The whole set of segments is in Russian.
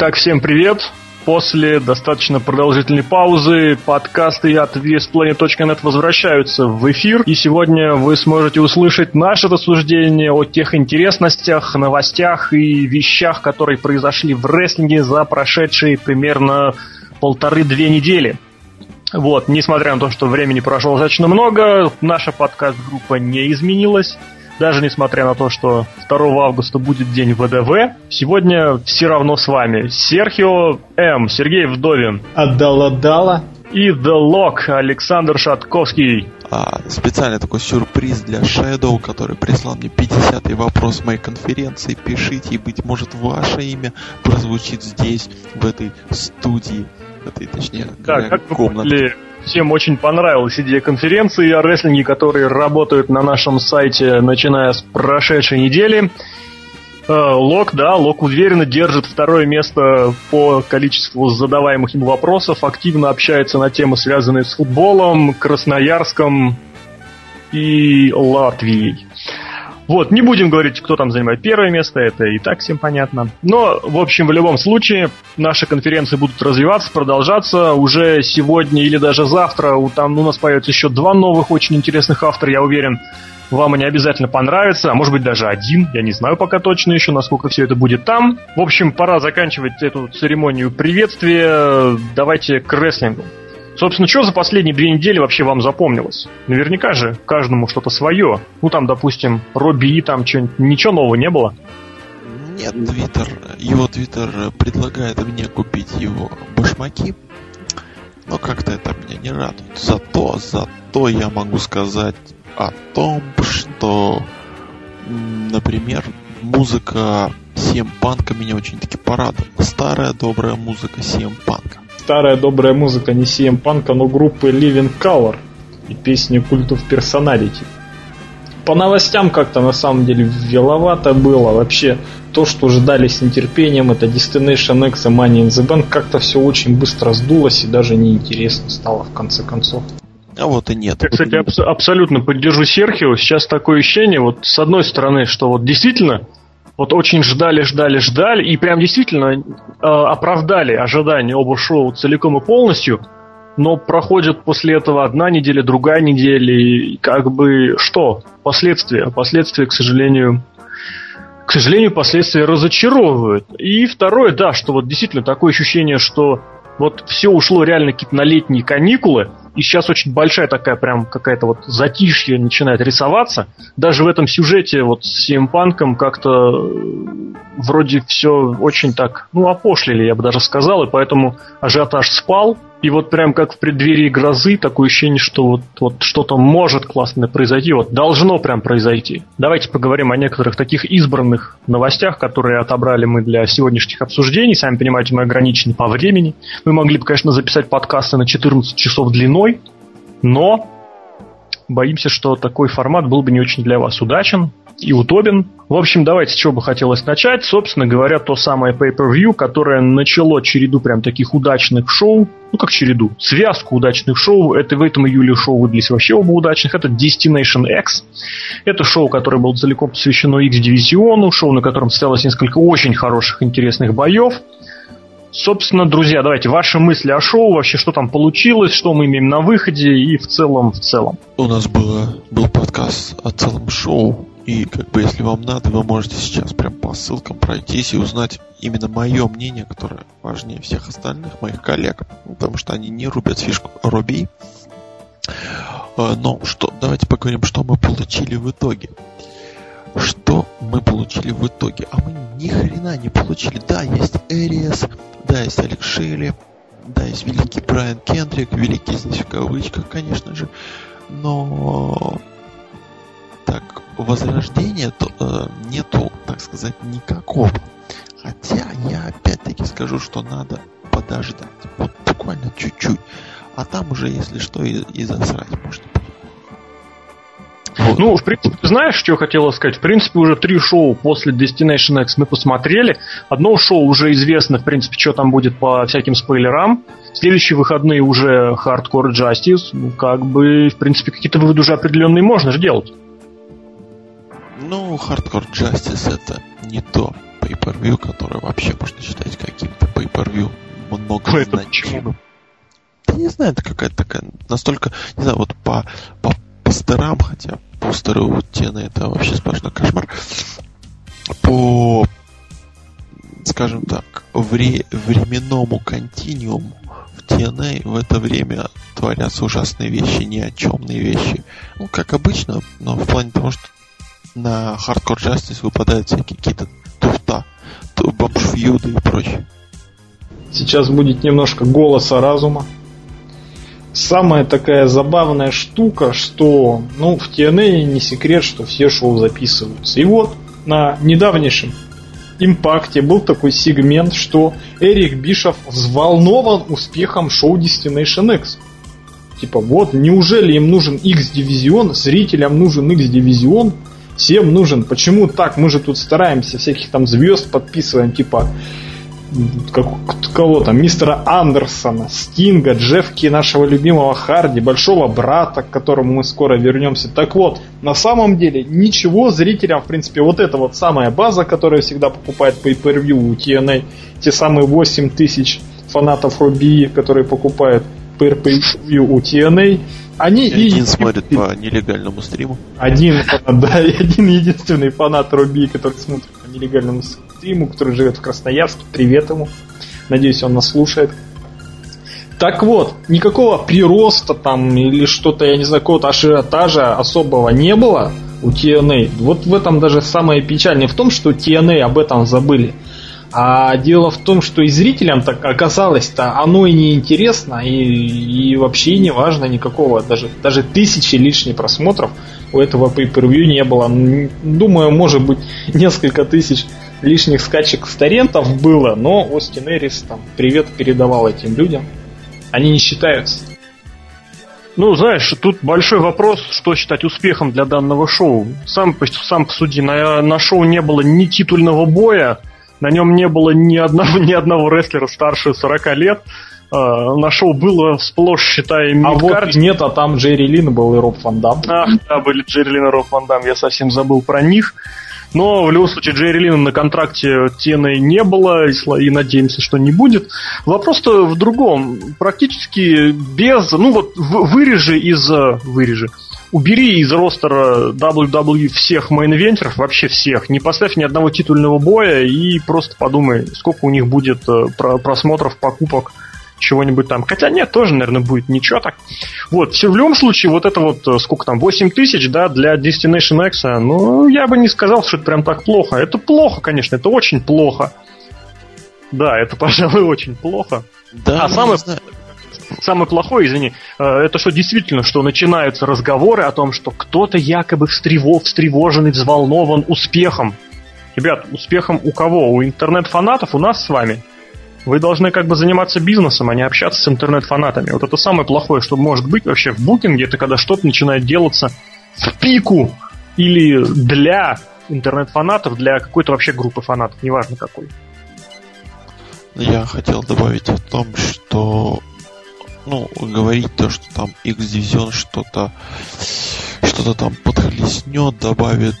Итак, всем привет! После достаточно продолжительной паузы подкасты от VSPlanet.net возвращаются в эфир. И сегодня вы сможете услышать наше рассуждение о тех интересностях, новостях и вещах, которые произошли в рестлинге за прошедшие примерно полторы-две недели. Вот, несмотря на то, что времени прошло достаточно много, наша подкаст-группа не изменилась. Даже несмотря на то, что 2 августа будет день ВДВ, сегодня все равно с вами Серхио М, Сергей Вдовин. Отдала-дала. И The Lock Александр Шатковский. А, специальный такой сюрприз для Shadow, который прислал мне 50-й вопрос моей конференции. Пишите, и, быть может, ваше имя прозвучит здесь, в этой студии. Этой, точнее, да, как комнате всем очень понравилась идея конференции о рестлинге, которые работают на нашем сайте, начиная с прошедшей недели. Э, Лок, да, Лок уверенно держит второе место по количеству задаваемых ему вопросов, активно общается на темы, связанные с футболом, Красноярском и Латвией. Вот, не будем говорить, кто там занимает первое место, это и так всем понятно. Но, в общем, в любом случае, наши конференции будут развиваться, продолжаться. Уже сегодня или даже завтра у, там у нас появится еще два новых очень интересных автора, я уверен. Вам они обязательно понравятся, а может быть даже один, я не знаю пока точно еще, насколько все это будет там. В общем, пора заканчивать эту церемонию приветствия. Давайте к рестлингу. Собственно, что за последние две недели вообще вам запомнилось? Наверняка же каждому что-то свое. Ну, там, допустим, Робби, там что-нибудь, ничего нового не было? Нет, Твиттер, его Твиттер предлагает мне купить его башмаки, но как-то это меня не радует. Зато, зато я могу сказать о том, что, например, музыка CM Панка меня очень-таки порадовала. Старая добрая музыка CM Панка старая добрая музыка не CM Punk, но группы Living Color и песни культов персоналити. По новостям как-то на самом деле веловато было. Вообще, то, что ждали с нетерпением, это Destination X и Money in the Bank, как-то все очень быстро сдулось и даже неинтересно стало в конце концов. А вот и нет. Я, кстати, абс- абсолютно поддержу Серхио. Сейчас такое ощущение, вот с одной стороны, что вот действительно вот очень ждали, ждали, ждали, и прям действительно э, оправдали ожидания оба шоу целиком и полностью, но проходит после этого одна неделя, другая неделя, и как бы что? Последствия. Последствия, к сожалению, к сожалению, последствия разочаровывают. И второе, да, что вот действительно такое ощущение, что вот все ушло реально какие-то на летние каникулы, и сейчас очень большая такая прям какая-то вот затишье начинает рисоваться. Даже в этом сюжете вот с CM Панком как-то э, вроде все очень так, ну, опошлили, я бы даже сказал, и поэтому ажиотаж спал, и вот прям как в преддверии грозы, такое ощущение, что вот, вот что-то может классное произойти, вот должно прям произойти. Давайте поговорим о некоторых таких избранных новостях, которые отобрали мы для сегодняшних обсуждений. Сами понимаете, мы ограничены по времени. Мы могли бы, конечно, записать подкасты на 14 часов длиной, но боимся, что такой формат был бы не очень для вас удачен и удобен. В общем, давайте чего бы хотелось начать. Собственно говоря, то самое Pay-Per-View, которое начало череду прям таких удачных шоу. Ну, как череду? Связку удачных шоу. Это в этом июле шоу выделились вообще оба удачных. Это Destination X. Это шоу, которое было целиком посвящено X-дивизиону. Шоу, на котором состоялось несколько очень хороших, интересных боев. Собственно, друзья, давайте ваши мысли о шоу, вообще что там получилось, что мы имеем на выходе и в целом, в целом. У нас было, был подкаст о целом шоу, и как бы если вам надо, вы можете сейчас прям по ссылкам пройтись и узнать именно мое мнение, которое важнее всех остальных моих коллег, потому что они не рубят фишку Робби. А, но что, давайте поговорим, что мы получили в итоге. Что мы получили в итоге? А мы ни хрена не получили. Да, есть Эриас, да, есть Алекс Шейли, да, есть великий Брайан Кендрик, великий здесь в кавычках, конечно же, но так, возрождения то, э, нету, так сказать, никакого. Хотя я опять-таки скажу, что надо подождать. Вот буквально чуть-чуть. А там уже, если что, и, и засрать можно вот. Ну, в принципе, знаешь, что я хотела сказать? В принципе, уже три шоу после Destination X мы посмотрели. Одно шоу уже известно, в принципе, что там будет по всяким спойлерам. Следующие выходные уже Hardcore Justice. Ну, как бы, в принципе, какие-то выводы уже определенные можно же делать. Ну, Hardcore Justice это не то. pay-per-view, который вообще можно считать каким-то pay-per-view много значимым. Да не знаю, это какая-то такая настолько, не знаю, вот по, по постерам, хотя постеры у Тены это вообще сплошной кошмар, по, скажем так, вре, временному континууму в TNA в это время творятся ужасные вещи, ни о чемные вещи. Ну, как обычно, но в плане того, что на Hardcore Justice выпадают всякие какие-то туфта, бомж-фьюды и прочее. Сейчас будет немножко голоса разума. Самая такая забавная штука, что ну, в TNA не секрет, что все шоу записываются. И вот на недавнейшем импакте был такой сегмент, что Эрик Бишов взволнован успехом шоу Destination X. Типа, вот, неужели им нужен X-дивизион, зрителям нужен X-дивизион, всем нужен. Почему так? Мы же тут стараемся, всяких там звезд подписываем, типа как, кого там, мистера Андерсона, Стинга, Джеффки нашего любимого Харди, Большого Брата, к которому мы скоро вернемся. Так вот, на самом деле ничего зрителям, в принципе, вот эта вот самая база, которая всегда покупает pay-per-view у TNA, те самые 8 тысяч фанатов Руби, которые покупают pay-per-view у TNA, они один и... смотрит по нелегальному стриму. Один фанат, да, и один единственный фанат Руби, который смотрит по нелегальному стриму, который живет в Красноярске. Привет ему. Надеюсь, он нас слушает. Так вот, никакого прироста там или что-то, я не знаю, какого-то ажиотажа особого не было у TNA. Вот в этом даже самое печальное в том, что TNA об этом забыли. А дело в том, что и зрителям так оказалось-то оно и не интересно, и, и вообще не важно никакого, даже, даже тысячи лишних просмотров у этого pay-per-view не было. Думаю, может быть, несколько тысяч лишних скачек с торрентов было, но Остин Эрис там привет передавал этим людям. Они не считаются. Ну, знаешь, тут большой вопрос, что считать успехом для данного шоу. Сам, сам посуди, на, на шоу не было ни титульного боя, на нем не было ни одного, ни одного рестлера старше 40 лет. Uh, на шоу было сплошь, считая, А вот нет, а там Джерри Лин был и Роб Ван Дам. Ах, да, были Джерри Лин и Роб Ван Дам, я совсем забыл про них. Но в любом случае Джерри Лина на контракте TNA не было, и, и надеемся, что не будет. Вопрос-то в другом. Практически без... Ну вот вырежи из... Вырежи убери из ростера WWE всех мейн-ивентеров, вообще всех, не поставь ни одного титульного боя и просто подумай, сколько у них будет э, просмотров, покупок, чего-нибудь там. Хотя нет, тоже, наверное, будет ничего так. Вот, все в любом случае, вот это вот, э, сколько там, 8 тысяч, да, для Destination X, ну, я бы не сказал, что это прям так плохо. Это плохо, конечно, это очень плохо. Да, это, пожалуй, очень плохо. Да, а самое, самое плохое, извини, э, это что действительно, что начинаются разговоры о том, что кто-то якобы встревог, встревожен и взволнован успехом. Ребят, успехом у кого? У интернет-фанатов? У нас с вами? Вы должны как бы заниматься бизнесом, а не общаться с интернет-фанатами. Вот это самое плохое, что может быть вообще в букинге, это когда что-то начинает делаться в пику или для интернет-фанатов, для какой-то вообще группы фанатов, неважно какой. Я хотел добавить о том, что ну, говорить то, что там X-Division что-то что-то там подхлестнет, добавит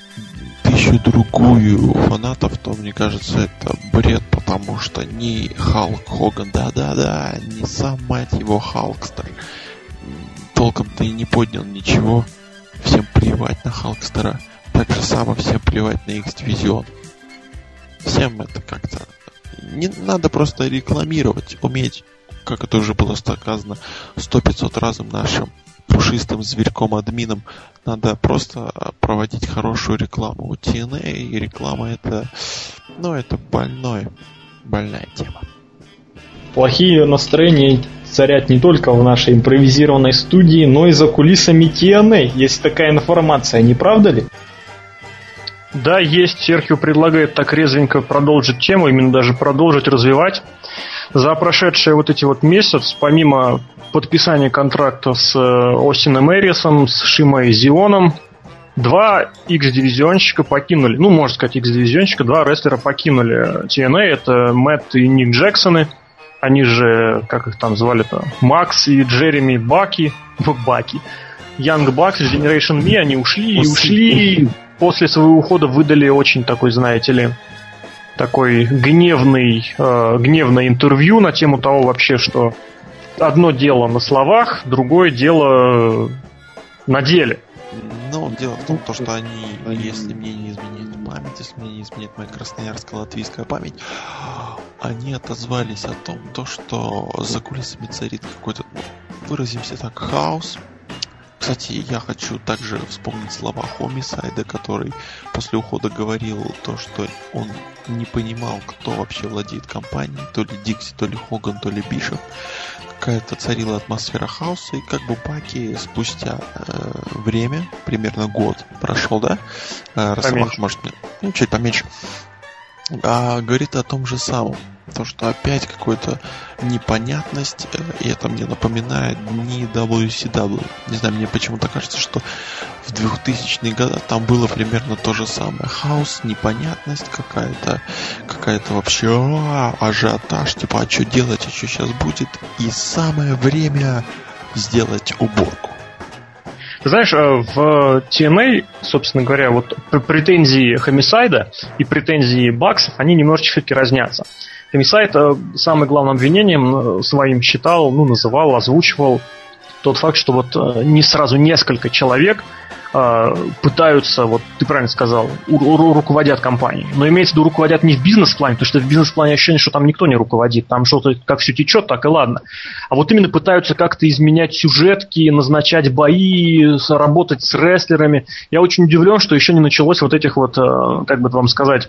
тысячу другую фанатов, то мне кажется это бред, потому что ни Халк Хоган, да-да-да, не сам мать его Халкстер, толком-то и не поднял ничего, всем плевать на Халкстера, так же само всем плевать на X-Division. Всем это как-то не надо просто рекламировать, уметь как это уже было сказано сто пятьсот разом нашим пушистым зверьком-админом, надо просто проводить хорошую рекламу. У TNA и реклама это, ну, это больное, больная тема. Плохие настроения царят не только в нашей импровизированной студии, но и за кулисами TNA. Есть такая информация, не правда ли? Да, есть. Серхио предлагает так резвенько продолжить тему, именно даже продолжить развивать. За прошедшие вот эти вот месяц, помимо подписания контракта с э, Остином Эрисом, с Шимой Зионом, два X-дивизионщика покинули, ну, можно сказать, X-дивизионщика, два рестлера покинули TNA, это Мэтт и Ник Джексоны, они же, как их там звали-то, Макс и Джереми Баки, Баки, Young Bucks, Generation Me, они ушли и ушли, после своего ухода выдали очень такой, знаете ли, такой гневный, э, гневное интервью на тему того вообще, что одно дело на словах, другое дело на деле. Ну, дело в том, то, что они, если мне не изменяет память, если мне не изменяет моя красноярско-латвийская память, они отозвались о том, то, что за кулисами царит какой-то, ну, выразимся так, хаос, кстати, я хочу также вспомнить слова Хомисайда, который после ухода говорил то, что он не понимал, кто вообще владеет компанией, то ли Дикси, то ли Хоган, то ли Бишоп. Какая-то царила атмосфера хаоса, и как бы Баки спустя э, время, примерно год прошел, да? Э, Росомах, может, ну, чуть поменьше, а, говорит о том же самом. То, что опять какая-то непонятность, э, и это мне напоминает дни WCW. Не знаю, мне почему-то кажется, что в 2000-е годы там было примерно то же самое. Хаос, непонятность какая-то, какая-то вообще а, ажиотаж, типа, а что делать, а что сейчас будет. И самое время сделать уборку. Ты знаешь, э, в TNA, собственно говоря, вот претензии Хомисайда и претензии Баксов, они немножечко все-таки разнятся. Хомисайд э, самым главным обвинением э, своим считал, ну, называл, озвучивал тот факт, что вот не сразу несколько человек э, пытаются, вот ты правильно сказал, ру- руководят компанией. Но имеется в виду руководят не в бизнес-плане, потому что в бизнес-плане ощущение, что там никто не руководит, там что-то как все течет, так и ладно. А вот именно пытаются как-то изменять сюжетки, назначать бои, работать с рестлерами. Я очень удивлен, что еще не началось вот этих вот, э, как бы вам сказать,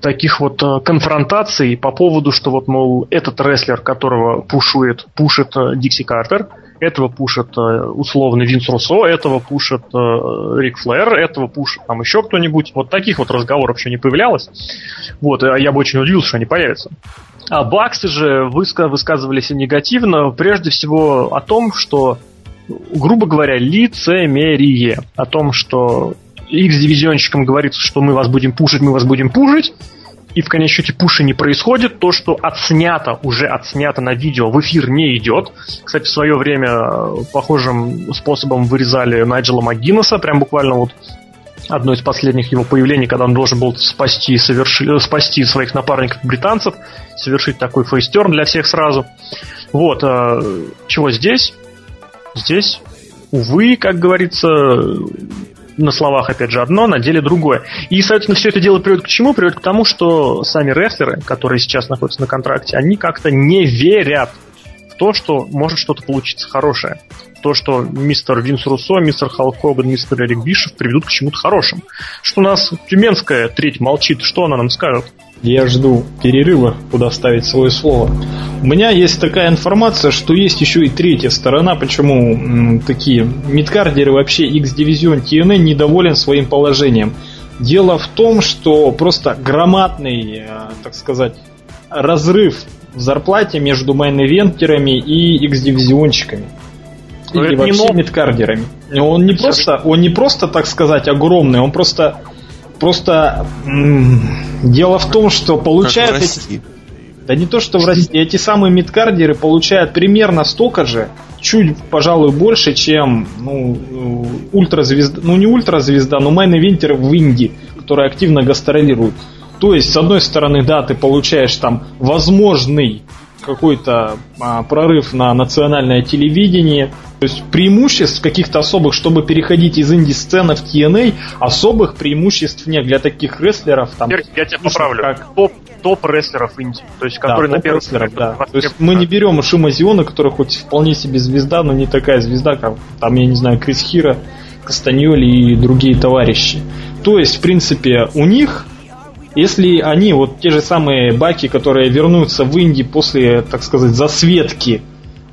таких вот э, конфронтаций по поводу, что вот, мол, этот рестлер, которого пушует, пушит э, Дикси Картер, этого пушит условно Винс Руссо, этого пушит Рик Флэр, этого пушит там еще кто-нибудь. Вот таких вот разговоров еще не появлялось. Вот, я бы очень удивился, что они появятся. А баксы же высказывались негативно, прежде всего о том, что, грубо говоря, лицемерие. О том, что X-дивизионщикам говорится, что мы вас будем пушить, мы вас будем пушить, и в конечном счете пуши не происходит. То, что отснято, уже отснято на видео, в эфир не идет. Кстати, в свое время э, похожим способом вырезали Найджела МакГиннесса, прям буквально вот одно из последних его появлений, когда он должен был спасти, соверши, спасти своих напарников британцев, совершить такой фейстерн для всех сразу. Вот, а, чего здесь? Здесь, увы, как говорится, на словах, опять же, одно, на деле другое. И, соответственно, все это дело приводит к чему? Приводит к тому, что сами рестлеры, которые сейчас находятся на контракте, они как-то не верят в то, что может что-то получиться хорошее. То, что мистер Винс Руссо, мистер Халк Хоган, мистер Эрик Бишев приведут к чему-то хорошему. Что у нас тюменская треть молчит, что она нам скажет? Я жду перерыва, куда ставить свое слово. У меня есть такая информация, что есть еще и третья сторона, почему м, такие мидкардеры вообще X-дивизион TNA недоволен своим положением. Дело в том, что просто громадный, э, так сказать, разрыв в зарплате между мейн-ивентерами и X-дивизионщиками. Или вообще не мидкардерами. Он не просто, он не просто, так сказать, огромный, он просто Просто дело в том, что получают эти... Да не то, что в России. Эти самые мидкардеры получают примерно столько же, чуть, пожалуй, больше, чем ну, ультразвезда, ну не ультразвезда, но мейн-ивентеры в Индии, которые активно гастролируют. То есть, с одной стороны, да, ты получаешь там возможный какой-то а, прорыв на национальное телевидение. То есть преимуществ каких-то особых, чтобы переходить из инди-сцены в TNA, особых преимуществ нет для таких рестлеров. Там, я тебя поправлю. Как... Топ, топ рестлеров инди. То есть, которые да, на первом рестлеров, да. То есть мы не берем Шима Зиона, который хоть вполне себе звезда, но не такая звезда, как там, я не знаю, Крис Хира, Кастаньоли и другие товарищи. То есть, в принципе, у них если они, вот те же самые баки, которые вернутся в Индии после, так сказать, засветки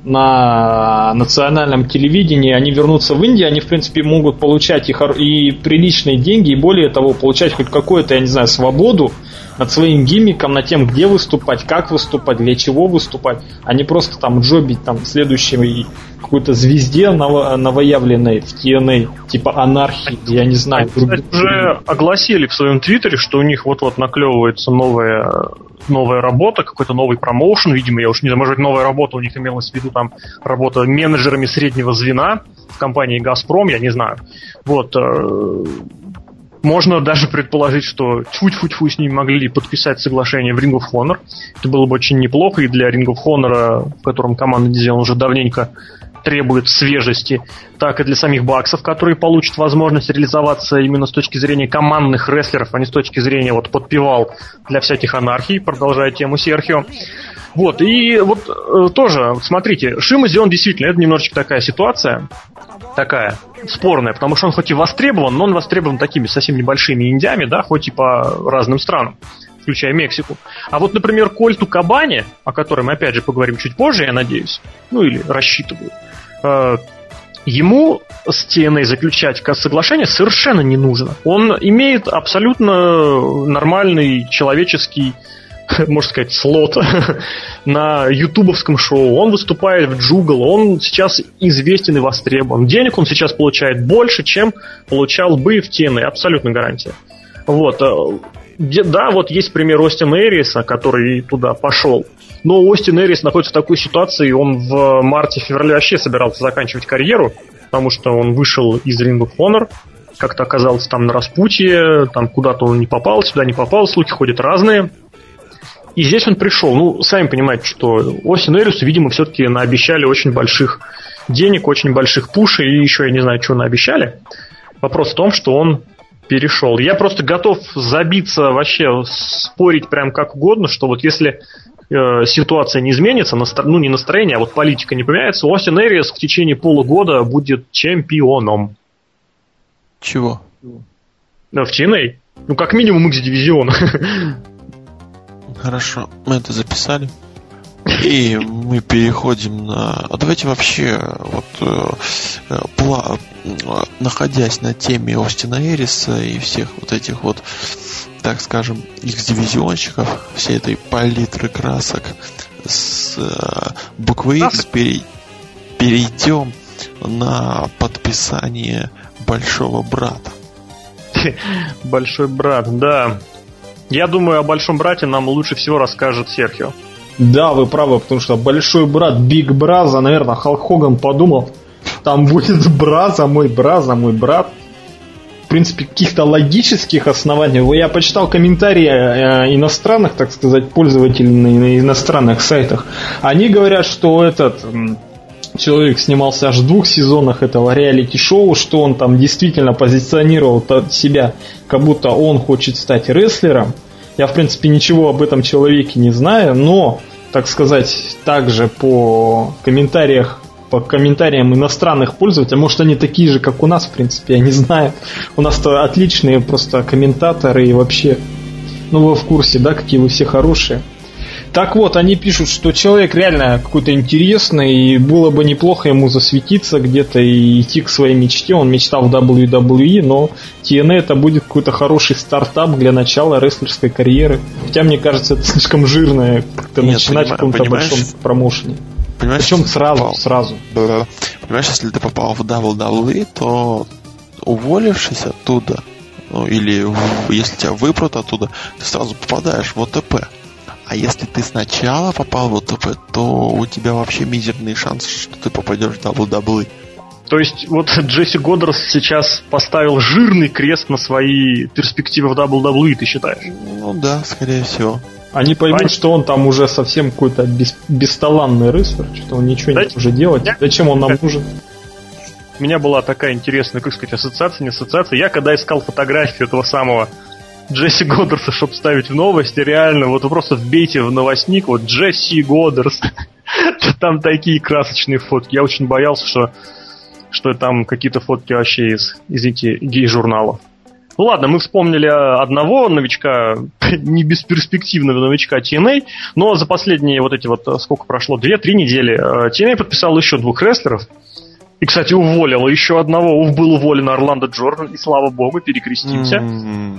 на национальном телевидении, они вернутся в Индию, они, в принципе, могут получать и, и приличные деньги, и более того, получать хоть какую-то, я не знаю, свободу над своим гиммиком, над тем, где выступать, как выступать, для чего выступать, а не просто там джобить там следующей какой-то звезде ново- новоявленной в TNA, типа анархии, я не знаю. Они, кстати, уже огласили в своем твиттере, что у них вот-вот наклевывается новая новая работа, какой-то новый промоушен, видимо, я уж не знаю, может быть, новая работа у них имелась в виду там работа менеджерами среднего звена в компании «Газпром», я не знаю. Вот, э, Можно даже предположить, что тьфу-тьфу-тьфу с ними могли подписать соглашение в Ring of Honor. Это было бы очень неплохо и для Ring of Honor, в котором команда Дизайн уже давненько требует свежести, так и для самих баксов, которые получат возможность реализоваться именно с точки зрения командных рестлеров, а не с точки зрения вот подпевал для всяких анархий, продолжая тему Серхио. Вот, и вот э, тоже, смотрите, Шимази, он действительно, это немножечко такая ситуация, такая спорная, потому что он хоть и востребован, но он востребован такими совсем небольшими индями, да, хоть и по разным странам включая Мексику. А вот, например, Кольту Кабане, о котором мы опять же поговорим чуть позже, я надеюсь, ну или рассчитываю, ему с TNA заключать соглашение совершенно не нужно. Он имеет абсолютно нормальный человеческий можно сказать, слот на ютубовском шоу. Он выступает в Джугл, он сейчас известен и востребован. Денег он сейчас получает больше, чем получал бы в Тены, абсолютно гарантия. Вот. Э, да, вот есть пример Остина Эриса, который туда пошел. Но Остин Эрис находится в такой ситуации, он в марте-феврале вообще собирался заканчивать карьеру, потому что он вышел из Ring of Honor, как-то оказался там на распутье, там куда-то он не попал, сюда не попал, слухи ходят разные. И здесь он пришел. Ну, сами понимаете, что Остин Эрису, видимо, все-таки наобещали очень больших денег, очень больших пушей, и еще я не знаю, что наобещали. Вопрос в том, что он перешел. Я просто готов забиться вообще, спорить прям как угодно, что вот если э, ситуация не изменится, настро... ну не настроение, а вот политика не поменяется, Остин Эрис в течение полугода будет чемпионом. Чего? Да, в TNA. Ну, как минимум X-дивизион. Хорошо, мы это записали. И мы переходим на... А давайте вообще, вот, э, пла... находясь на теме Остина Эриса и всех вот этих вот, так скажем, X-дивизионщиков, всей этой палитры красок с э, буквы X пере... перейдем на подписание Большого Брата. Большой брат, да. Я думаю, о большом брате нам лучше всего расскажет Серхио. Да, вы правы, потому что большой брат Биг Браза, наверное, Халк Хоган подумал, там будет Браза, мой Браза, мой брат. В принципе, каких-то логических оснований. Я почитал комментарии э, иностранных, так сказать, пользователей на иностранных сайтах. Они говорят, что этот человек снимался аж в двух сезонах этого реалити-шоу, что он там действительно позиционировал себя, как будто он хочет стать рестлером. Я, в принципе, ничего об этом человеке не знаю, но, так сказать, также по комментариях по комментариям иностранных пользователей, может они такие же, как у нас, в принципе, я не знаю. У нас-то отличные просто комментаторы и вообще, ну вы в курсе, да, какие вы все хорошие. Так вот, они пишут, что человек реально какой-то интересный, и было бы неплохо ему засветиться где-то и идти к своей мечте. Он мечтал в WWE, но TNA это будет какой-то хороший стартап для начала рестлерской карьеры. Хотя, мне кажется, это слишком жирное как-то Нет, начинать поним, в каком-то большом промоушене. Понимаешь, Причем сразу, попал, сразу. Да. Понимаешь, если ты попал в WWE, то уволившись оттуда, ну или в, если тебя выпрут оттуда, ты сразу попадаешь в ОТП. А если ты сначала попал в ОТП, то у тебя вообще мизерный шанс, что ты попадешь в WWE. То есть вот Джесси Годдерс сейчас поставил жирный крест на свои перспективы в WWE, ты считаешь? Ну да, скорее всего. Они поймут, Пань... что он там уже совсем какой-то бес... бесталанный рыцарь, что он ничего да... не может делать. Я... Зачем он нам нужен? У меня была такая интересная, как сказать, ассоциация, не ассоциация. Я когда искал фотографию этого самого Джесси Годдерса, чтобы ставить в новости, реально, вот вы просто вбейте в новостник, вот Джесси Годдерс. Там такие красочные фотки. Я очень боялся, что, что там какие-то фотки вообще из, извините, гей-журналов. Ну ладно, мы вспомнили одного новичка, не бесперспективного новичка TNA, но за последние вот эти вот, сколько прошло, 2-3 недели, TNA подписал еще двух рестлеров. И, кстати, уволил еще одного. Был уволен Орландо Джордан, и слава богу, перекрестимся. Mm-hmm.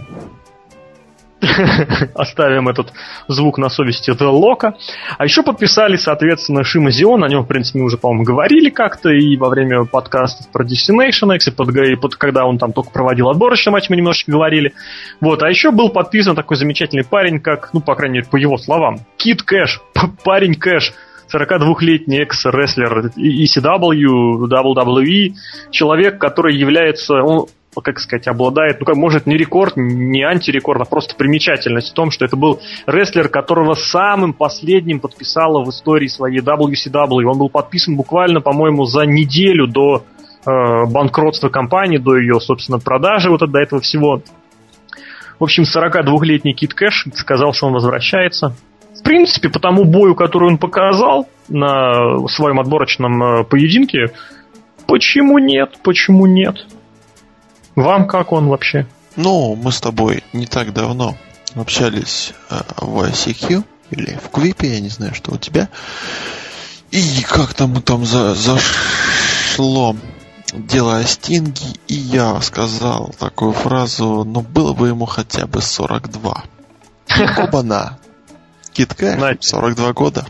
Оставим этот звук на совести The Lock. А еще подписали, соответственно, Шима Зион. О нем, в принципе, мы уже, по-моему, говорили как-то и во время подкастов про Destination X, и под, и под, когда он там только проводил отборочный матч, мы немножечко говорили. Вот. А еще был подписан такой замечательный парень, как, ну, по крайней мере, по его словам, Кит Кэш, парень Кэш. 42-летний экс-рестлер ECW, WWE, человек, который является, он как сказать, обладает, ну, как, может, не рекорд, не антирекорд, а просто примечательность в том, что это был рестлер, которого самым последним подписала в истории своей WCW. Он был подписан буквально, по-моему, за неделю до э, банкротства компании, до ее, собственно, продажи вот до этого всего. В общем, 42-летний Кит Кэш сказал, что он возвращается. В принципе, по тому бою, который он показал на своем отборочном э, поединке, почему нет, почему нет? Вам как он вообще? Ну, мы с тобой не так давно общались э, в ICQ или в Квипе, я не знаю, что у тебя. И как-то мы там за, зашло дело о Стинге, и я сказал такую фразу, ну, было бы ему хотя бы 42. Оба-на. Китка, 42 года.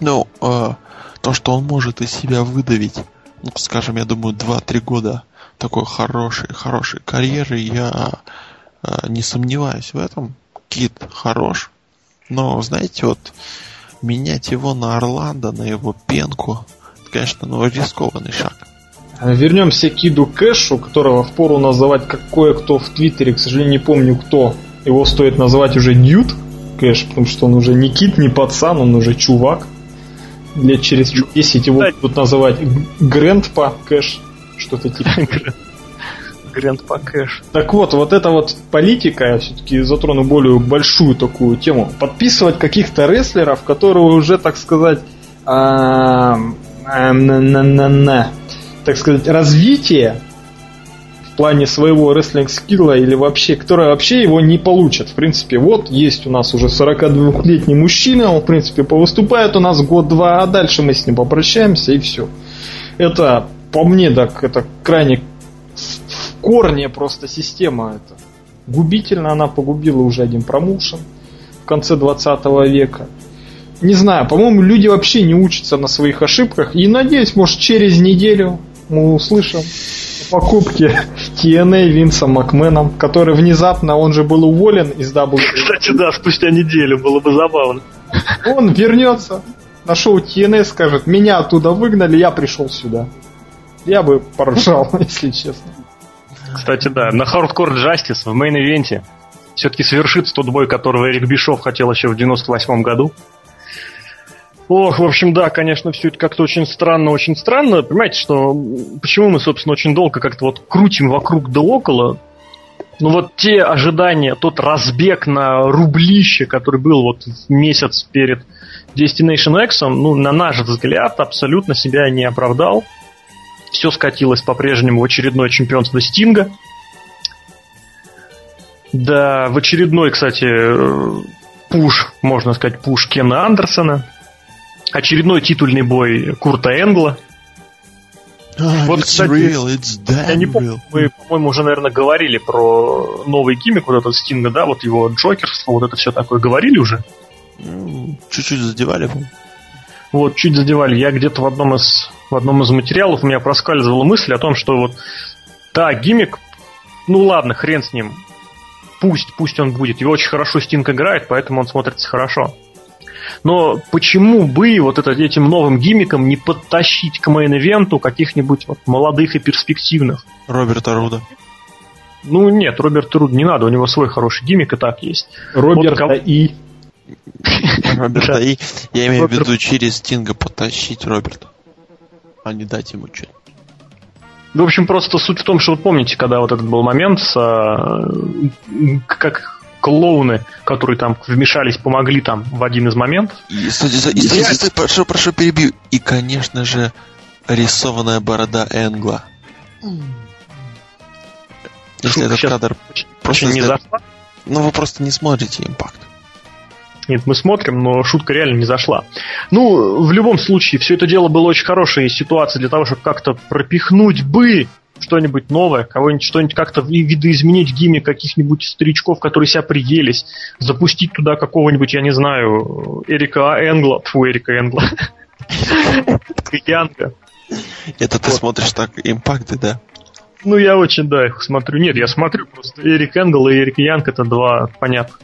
Ну, э, то, что он может из себя выдавить, ну, скажем, я думаю, 2-3 года такой хорошей, хорошей карьеры, я э, не сомневаюсь в этом. Кит хорош. Но, знаете, вот менять его на Орландо, на его пенку, это, конечно, ну, рискованный шаг. Вернемся к Киду Кэшу, которого впору называть как кое-кто в Твиттере, к сожалению, не помню кто. Его стоит называть уже Дьют Кэш, потому что он уже не кит, не пацан, он уже чувак. Лет через 10 его будут называть Грэндпа Кэш, что-то типа. Грэндпа Кэш. Так вот, вот эта вот политика, я все-таки затрону более большую такую тему. Подписывать каких-то рестлеров, которые уже, так сказать, а, а, так сказать, развитие в плане своего рестлинг скилла или вообще, которые вообще его не получат. В принципе, вот есть у нас уже 42-летний мужчина, он, в принципе, повыступает у нас год-два, а дальше мы с ним попрощаемся и все. Это, по мне, так, это крайне в корне просто система это. Губительно она погубила уже один промоушен в конце 20 века не знаю, по-моему, люди вообще не учатся на своих ошибках. И надеюсь, может, через неделю мы услышим о покупке TNA Винсом Макменом, который внезапно, он же был уволен из WWE. Кстати, да, спустя неделю было бы забавно. Он вернется на шоу TNA, скажет, меня оттуда выгнали, я пришел сюда. Я бы поржал, если честно. Кстати, да, на Hardcore Justice в мейн-ивенте все-таки совершится тот бой, которого Эрик Бишов хотел еще в 98 году. Ох, в общем, да, конечно, все это как-то очень странно, очень странно. Понимаете, что почему мы, собственно, очень долго как-то вот крутим вокруг да около. Ну вот те ожидания, тот разбег на рублище, который был вот месяц перед Destination X, ну, на наш взгляд, абсолютно себя не оправдал. Все скатилось по-прежнему в очередное чемпионство Стинга. Да, в очередной, кстати, э, пуш, можно сказать, пуш Кена Андерсона – очередной титульный бой Курта Энгла. Ah, вот, кстати, real, я не помню, мы, по-моему, уже, наверное, говорили про новый гиммик, вот этот Стинга, да, вот его джокерство, вот это все такое говорили уже? Ну, чуть-чуть задевали, по Вот, чуть задевали. Я где-то в одном из в одном из материалов у меня проскальзывала мысль о том, что вот, да, гиммик, ну ладно, хрен с ним, пусть, пусть он будет. Его очень хорошо Стинг играет, поэтому он смотрится хорошо. Но почему бы вот это, этим новым гиммиком не подтащить к мейн-ивенту каких-нибудь вот молодых и перспективных? Роберта Руда. Ну нет, Роберт Руд не надо, у него свой хороший гиммик и так есть. Роберта вот, И. Роберта И. Я имею в виду через Стинга подтащить Роберта, а не дать ему что-то. В общем, просто суть в том, что вы помните, когда вот этот был момент, с, а, как клоуны, которые там вмешались, помогли там в один из моментов. И, стой, стой, стой, стой, прошу, прошу, перебью. И, конечно же, рисованная борода Энгла. Если Шутка этот кадр просто не зашла. Ну, вы просто не смотрите импакт. Нет, мы смотрим, но шутка реально не зашла. Ну, в любом случае, все это дело было очень хорошей ситуацией для того, чтобы как-то пропихнуть бы что-нибудь новое, кого-нибудь что-нибудь как-то видоизменить гиммик каких-нибудь старичков, которые себя приелись, запустить туда какого-нибудь, я не знаю, Эрика Энгла, фу, Эрика Энгла, Янга. Это ты смотришь так импакты, да? Ну, я очень, да, их смотрю. Нет, я смотрю просто Эрик Энгл и Эрик Янг, это два, понятно.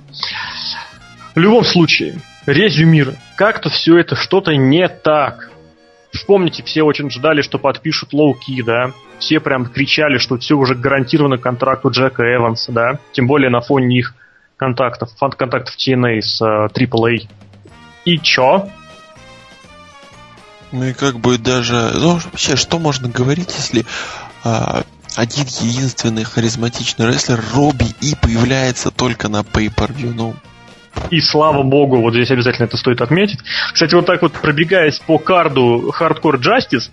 В любом случае, резюмируя, как-то все это что-то не так. Вспомните, все очень ждали, что подпишут Лоу Ки, да? все прям кричали, что все уже гарантировано контракт у Джека Эванса, да, тем более на фоне их контактов, контактов TNA с uh, э, AAA. И чё? Ну и как бы даже... Ну, вообще, что можно говорить, если а, один единственный харизматичный рестлер Робби И появляется только на Pay-Per-View, ну... И слава богу, вот здесь обязательно это стоит отметить. Кстати, вот так вот пробегаясь по карду Hardcore Justice,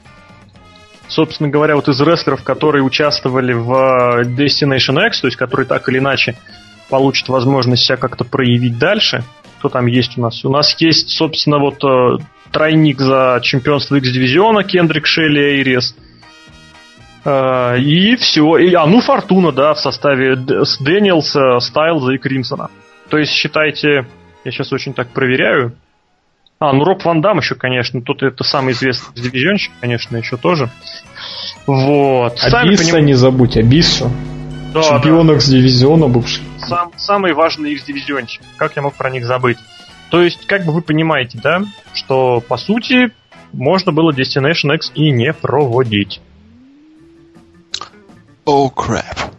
собственно говоря, вот из рестлеров, которые участвовали в Destination X, то есть которые так или иначе получат возможность себя как-то проявить дальше, кто там есть у нас? У нас есть, собственно, вот э, тройник за чемпионство X-дивизиона Кендрик Шелли Эйрес. Э, и все. И, а, ну, Фортуна, да, в составе Дэниелса, Стайлза и Кримсона. То есть, считайте, я сейчас очень так проверяю. А, ну Роб Ван Дам еще, конечно, тут это самый известный дивизионщик, конечно, еще тоже. Вот. Абисса поним... не забудь, Абиссу. Да, Чемпион да. X-дивизиона бывший. Сам, самый важный X-дивизионщик. Как я мог про них забыть? То есть, как бы вы понимаете, да, что по сути можно было Destination X и не проводить. Oh crap.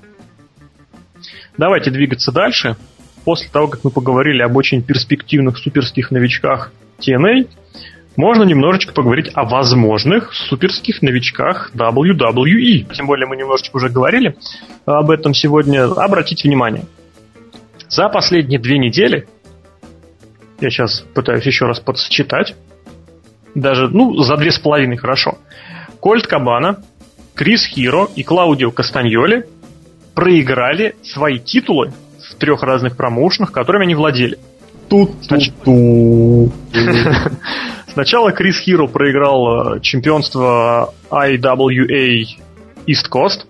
Давайте двигаться дальше. После того, как мы поговорили об очень перспективных суперских новичках TNA, можно немножечко поговорить о возможных суперских новичках WWE. Тем более мы немножечко уже говорили об этом сегодня. Обратите внимание. За последние две недели я сейчас пытаюсь еще раз подсчитать. Даже, ну, за две с половиной хорошо. Кольт Кабана, Крис Хиро и Клаудио Кастаньоли проиграли свои титулы трех разных промоушенах, которыми они владели. Тут ту Сначала Крис Хиро проиграл э, чемпионство IWA East Coast.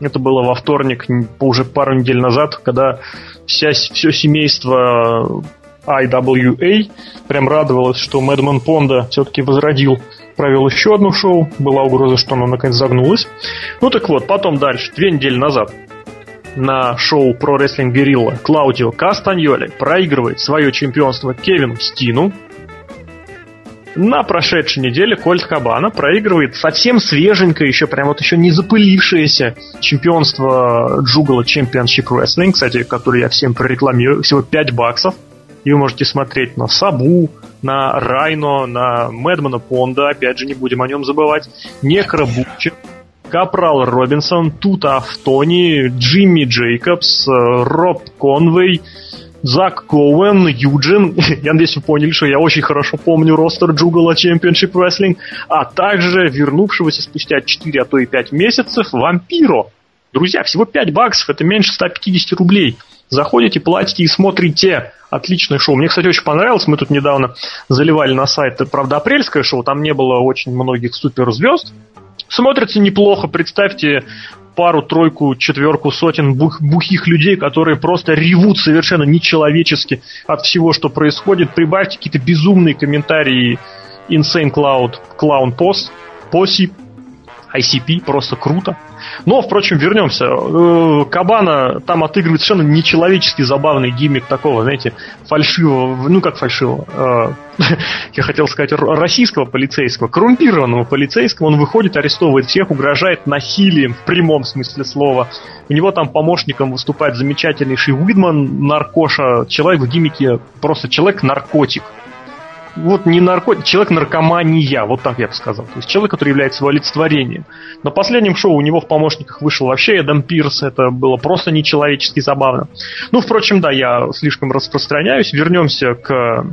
Это было во вторник, уже пару недель назад, когда вся, все семейство IWA прям радовалась, что Мэдман Понда все-таки возродил, провел еще одно шоу, была угроза, что оно наконец загнулось. Ну так вот, потом дальше, две недели назад, на шоу про рестлинг Горилла Клаудио Кастаньоли проигрывает свое чемпионство Кевину Стину. На прошедшей неделе Кольт Кабана проигрывает совсем свеженькое, еще прям вот еще не запылившееся чемпионство Джугала Championship Wrestling, кстати, который я всем прорекламирую, всего 5 баксов. И вы можете смотреть на Сабу, на Райно, на Мэдмана Понда, опять же, не будем о нем забывать, Некро Бутчер, Капрал Робинсон, Тута Автони, Джимми Джейкобс, Роб Конвей, Зак Коуэн, Юджин. Я надеюсь, вы поняли, что я очень хорошо помню ростер Джугала Championship Wrestling, а также вернувшегося спустя 4, а то и 5 месяцев Вампиро. Друзья, всего 5 баксов, это меньше 150 рублей. Заходите, платите и смотрите. Отличное шоу. Мне, кстати, очень понравилось. Мы тут недавно заливали на сайт, правда, апрельское шоу. Там не было очень многих суперзвезд. Смотрится неплохо. Представьте пару, тройку, четверку сотен бух, бухих людей, которые просто ревут совершенно нечеловечески от всего, что происходит. Прибавьте какие-то безумные комментарии Insane Cloud, Clown Post, Posse, ICP, просто круто. Но, впрочем, вернемся. Э, Кабана там отыгрывает совершенно нечеловечески забавный гиммик такого, знаете, фальшивого, ну как фальшивого, э, я хотел сказать, российского полицейского, коррумпированного полицейского. Он выходит, арестовывает всех, угрожает насилием в прямом смысле слова. У него там помощником выступает замечательнейший Уидман, наркоша, человек в гиммике, просто человек-наркотик вот не наркотик, человек наркомания, вот так я бы сказал. То есть человек, который является его олицетворением. На последнем шоу у него в помощниках вышел вообще Эдам Пирс, это было просто нечеловечески забавно. Ну, впрочем, да, я слишком распространяюсь. Вернемся к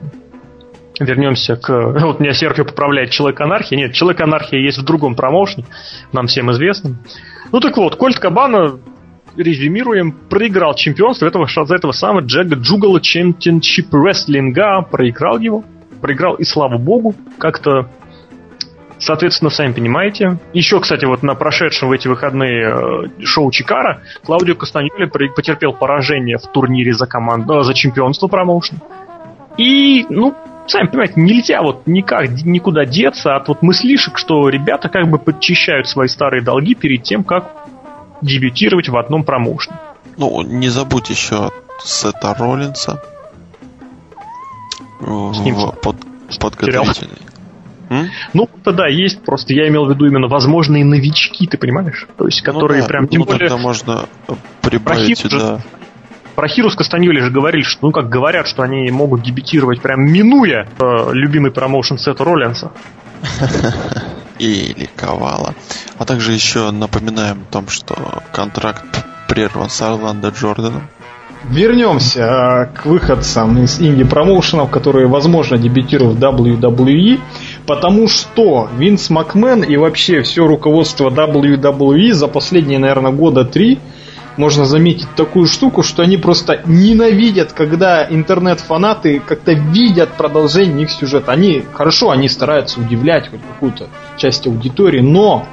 вернемся к... Вот меня Серхио поправляет Человек Анархия. Нет, Человек Анархия есть в другом промоушне, нам всем известном. Ну так вот, Кольт Кабана резюмируем, проиграл чемпионство этого, за этого самого Джега Джугала Чемпионшип Рестлинга, проиграл его проиграл, и слава богу, как-то Соответственно, сами понимаете. Еще, кстати, вот на прошедшем в эти выходные э, шоу Чикара Клаудио Кастаньоли потерпел поражение в турнире за команду, э, за чемпионство промоушен. И, ну, сами понимаете, нельзя вот никак никуда деться от вот мыслишек, что ребята как бы подчищают свои старые долги перед тем, как дебютировать в одном промоушне. Ну, не забудь еще Сета Роллинса, в, под, подготовительный. М? Ну, тогда есть, просто я имел в виду именно возможные новички, ты понимаешь? То есть, которые ну, да, прям, тем ну, более... можно прибавить сюда... Же, про Хиру с Кастаньоли же говорили, что, ну, как говорят, что они могут дебютировать прям минуя э, любимый промоушен Сета Роллинса. Или Ковала. А также еще напоминаем о том, что контракт прерван с Орландо Джорданом. Вернемся э, к выходцам из инди-промоушенов, которые, возможно, дебютируют в WWE, потому что Винс Макмен и вообще все руководство WWE за последние, наверное, года три можно заметить такую штуку, что они просто ненавидят, когда интернет-фанаты как-то видят продолжение их сюжета. Они, хорошо, они стараются удивлять хоть какую-то часть аудитории, но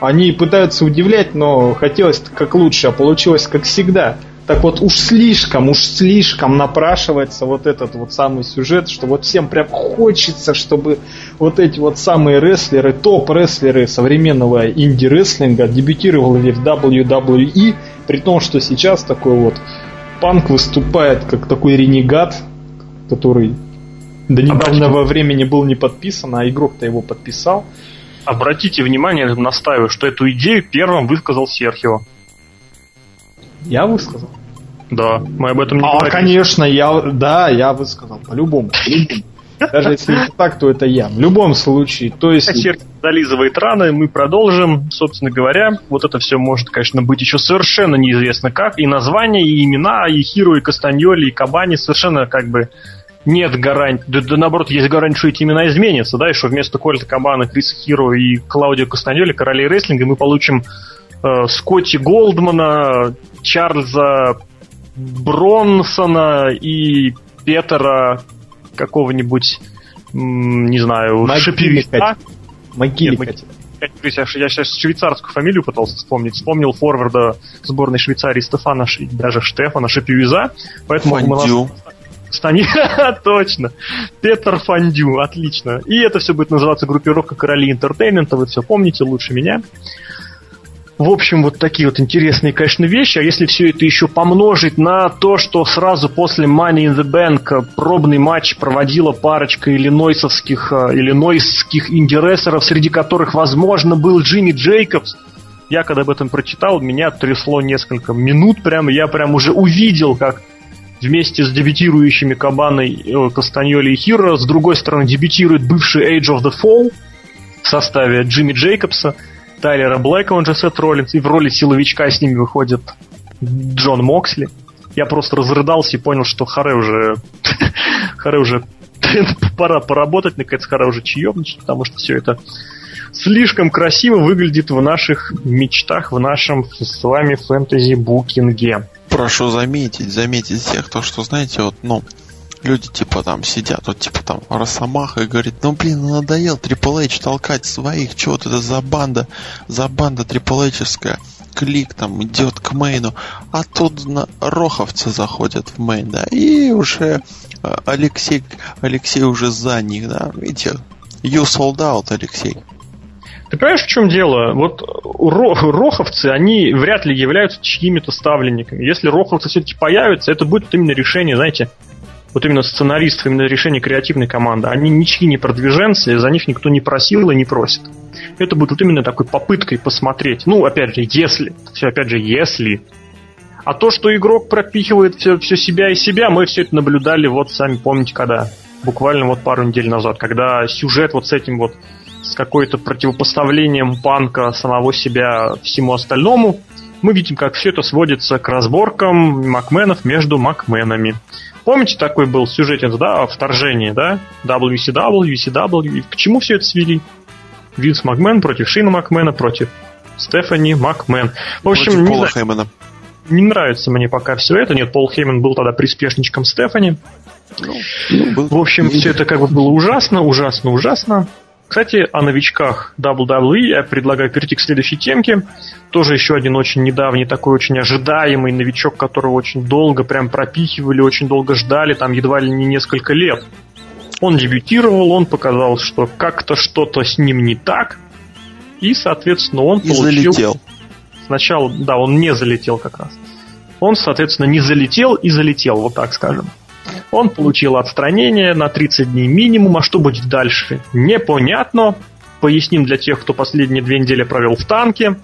они пытаются удивлять, но хотелось как лучше, а получилось как всегда. Так вот, уж слишком, уж слишком напрашивается вот этот вот самый сюжет, что вот всем прям хочется, чтобы вот эти вот самые рестлеры, топ-рестлеры современного инди-рестлинга дебютировали в WWE, при том, что сейчас такой вот панк выступает как такой ренегат, который до недавнего времени был не подписан, а игрок-то его подписал. Обратите внимание, настаиваю, что эту идею первым высказал Серхио. Я высказал? Да, мы об этом не а, говорили. конечно, я, да, я высказал, по-любому. Даже если не так, то это я. В любом случае, то есть... Сердце зализывает раны, мы продолжим. Собственно говоря, вот это все может, конечно, быть еще совершенно неизвестно как. И название, и имена, и Хиру, и Кастаньоли, и Кабани совершенно как бы нет гарантии, да, да наоборот, есть гарантия, что эти имена изменятся, да, и что вместо Кольта Кабана, Криса Хиро и Клаудио Кастаньоли, королей рестлинга, мы получим Скотти Голдмана, Чарльза Бронсона и Петера какого-нибудь, не знаю, Шапивика. Могиликать. Я, я сейчас швейцарскую фамилию пытался вспомнить. Вспомнил форварда сборной Швейцарии Стефана, даже Штефана Шапюиза. Поэтому Фондю. Стани... Точно. Петр Фондю. Отлично. И это все будет называться группировка Короли Entertainment а. Вы все помните лучше меня. В общем, вот такие вот интересные, конечно, вещи. А если все это еще помножить на то, что сразу после Money in the Bank пробный матч проводила парочка иллинойсовских, э, иллинойских инди-рестлеров, среди которых, возможно, был Джимми Джейкобс, я когда об этом прочитал, меня трясло несколько минут прямо. Я прям уже увидел, как вместе с дебютирующими Кабаной, э, Кастаньоли и Хиро, с другой стороны дебютирует бывший Age of the Fall в составе Джимми Джейкобса – Тайлера Блэка, он же Сет Роллинс, и в роли силовичка с ними выходит Джон Моксли. Я просто разрыдался и понял, что Харе уже... Харе уже... Пора поработать, наконец, Харе уже чаемничать, потому что все это слишком красиво выглядит в наших мечтах, в нашем с вами фэнтези-букинге. Прошу заметить, заметить всех, то, что, знаете, вот, ну, люди типа там сидят, вот типа там Росомаха и говорит, ну блин, ну надоел Triple H толкать своих, чего вот это за банда, за банда Triple H'овская. Клик там идет к мейну, а тут на роховцы заходят в мейн, да, и уже э, Алексей, Алексей уже за них, да, видите, you sold out, Алексей. Ты понимаешь, в чем дело? Вот роховцы, они вряд ли являются чьими-то ставленниками. Если роховцы все-таки появятся, это будет именно решение, знаете, вот именно сценаристов, именно решение креативной команды, они ничьи не продвиженцы, за них никто не просил и не просит. Это будет вот именно такой попыткой посмотреть. Ну, опять же, если. Все, опять же, если. А то, что игрок пропихивает все, все себя и себя, мы все это наблюдали, вот сами помните, когда. Буквально вот пару недель назад, когда сюжет вот с этим вот с какой-то противопоставлением панка самого себя всему остальному, мы видим, как все это сводится к разборкам Макменов между Макменами. Помните, такой был сюжетец, да, вторжение, да? WCW, WCW. К чему все это свели? Винс Макмен против Шина Макмена против Стефани Макмен. В общем, против не Пола Хеймана. Не нравится мне пока все это. Нет, Пол Хейман был тогда приспешничком Стефани. Ну, ну в общем, все это как бы было ужасно, ужасно, ужасно. Кстати, о новичках WWE я предлагаю перейти к следующей темке. Тоже еще один очень недавний, такой очень ожидаемый новичок, которого очень долго прям пропихивали, очень долго ждали, там едва ли не несколько лет. Он дебютировал, он показал, что как-то что-то с ним не так, и, соответственно, он и получил... залетел. Сначала, да, он не залетел как раз. Он, соответственно, не залетел и залетел, вот так скажем. Он получил отстранение на 30 дней минимум, а что будет дальше? Непонятно. Поясним для тех, кто последние две недели провел в танке.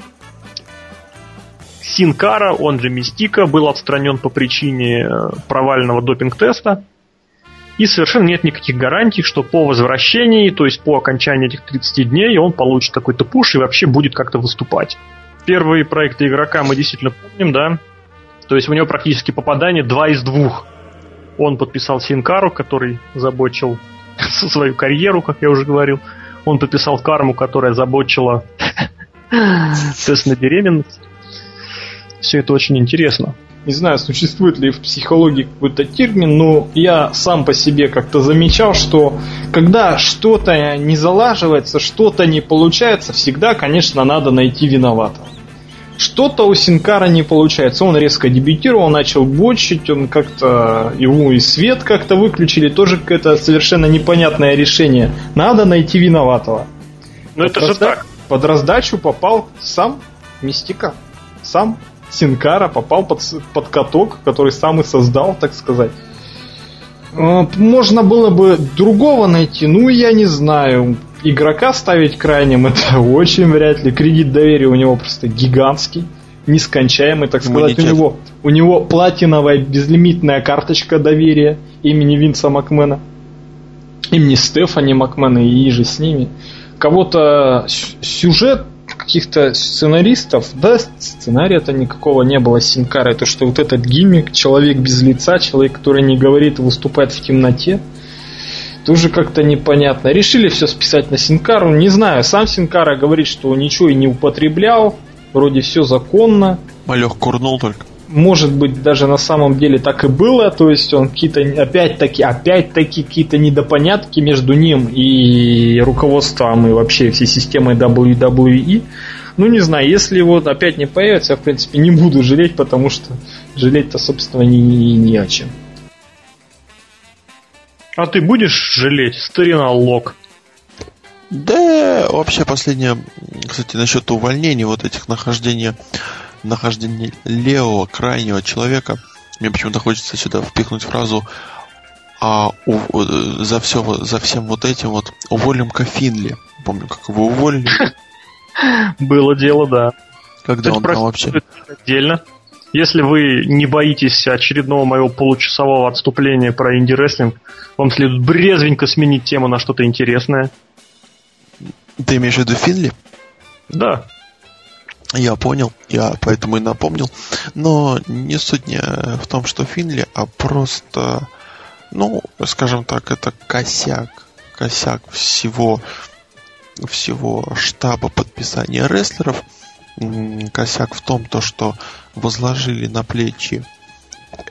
Синкара, он же Мистика, был отстранен по причине э, провального допинг-теста. И совершенно нет никаких гарантий, что по возвращении, то есть по окончании этих 30 дней, он получит какой-то пуш и вообще будет как-то выступать. Первые проекты игрока мы действительно помним, да? То есть у него практически попадание 2 из 2. Он подписал Синкару, который забочил свою карьеру, как я уже говорил. Он подписал карму, которая забочила тест на беременность. Все это очень интересно. Не знаю, существует ли в психологии какой-то термин, но я сам по себе как-то замечал, что когда что-то не залаживается, что-то не получается, всегда, конечно, надо найти виноватого. Что-то у Синкара не получается. Он резко дебютировал, начал бочить, он как-то его и свет как-то выключили. Тоже какое-то совершенно непонятное решение. Надо найти виноватого. Но это же так. Под раздачу попал сам Мистика. Сам Синкара попал под, под каток, который сам и создал, так сказать. А, можно было бы другого найти, ну я не знаю игрока ставить крайним, это очень вряд ли. Кредит доверия у него просто гигантский, нескончаемый, так сказать. У него, у него платиновая безлимитная карточка доверия имени Винса Макмена. Имени Стефани Макмена и же с ними. Кого-то сюжет каких-то сценаристов, да, сценария-то никакого не было Синкара, это что вот этот гиммик, человек без лица, человек, который не говорит выступает в темноте, тоже как-то непонятно. Решили все списать на Синкару. Не знаю, сам Синкара говорит, что ничего и не употреблял. Вроде все законно. Малех курнул только. Может быть, даже на самом деле так и было. То есть он какие-то, опять-таки, опять-таки какие-то недопонятки между ним и руководством и вообще всей системой WWE. Ну, не знаю, если вот опять не появится, я, в принципе, не буду жалеть, потому что жалеть-то, собственно, не, не, не о чем. А ты будешь жалеть, старина Лок? Да, вообще последнее, кстати, насчет увольнений, вот этих нахождения, нахождения левого крайнего человека, мне почему-то хочется сюда впихнуть фразу а у, за, все, за всем вот этим вот уволим Кафинли. Помню, как его уволили. Было дело, да. Когда он там вообще... Отдельно. Если вы не боитесь очередного моего получасового отступления про инди-рестлинг, вам следует брезвенько сменить тему на что-то интересное. Ты имеешь в виду Финли? Да. Я понял, я поэтому и напомнил. Но не суть не в том, что Финли, а просто, ну, скажем так, это косяк, косяк всего, всего штаба подписания рестлеров. Косяк в том, то, что возложили на плечи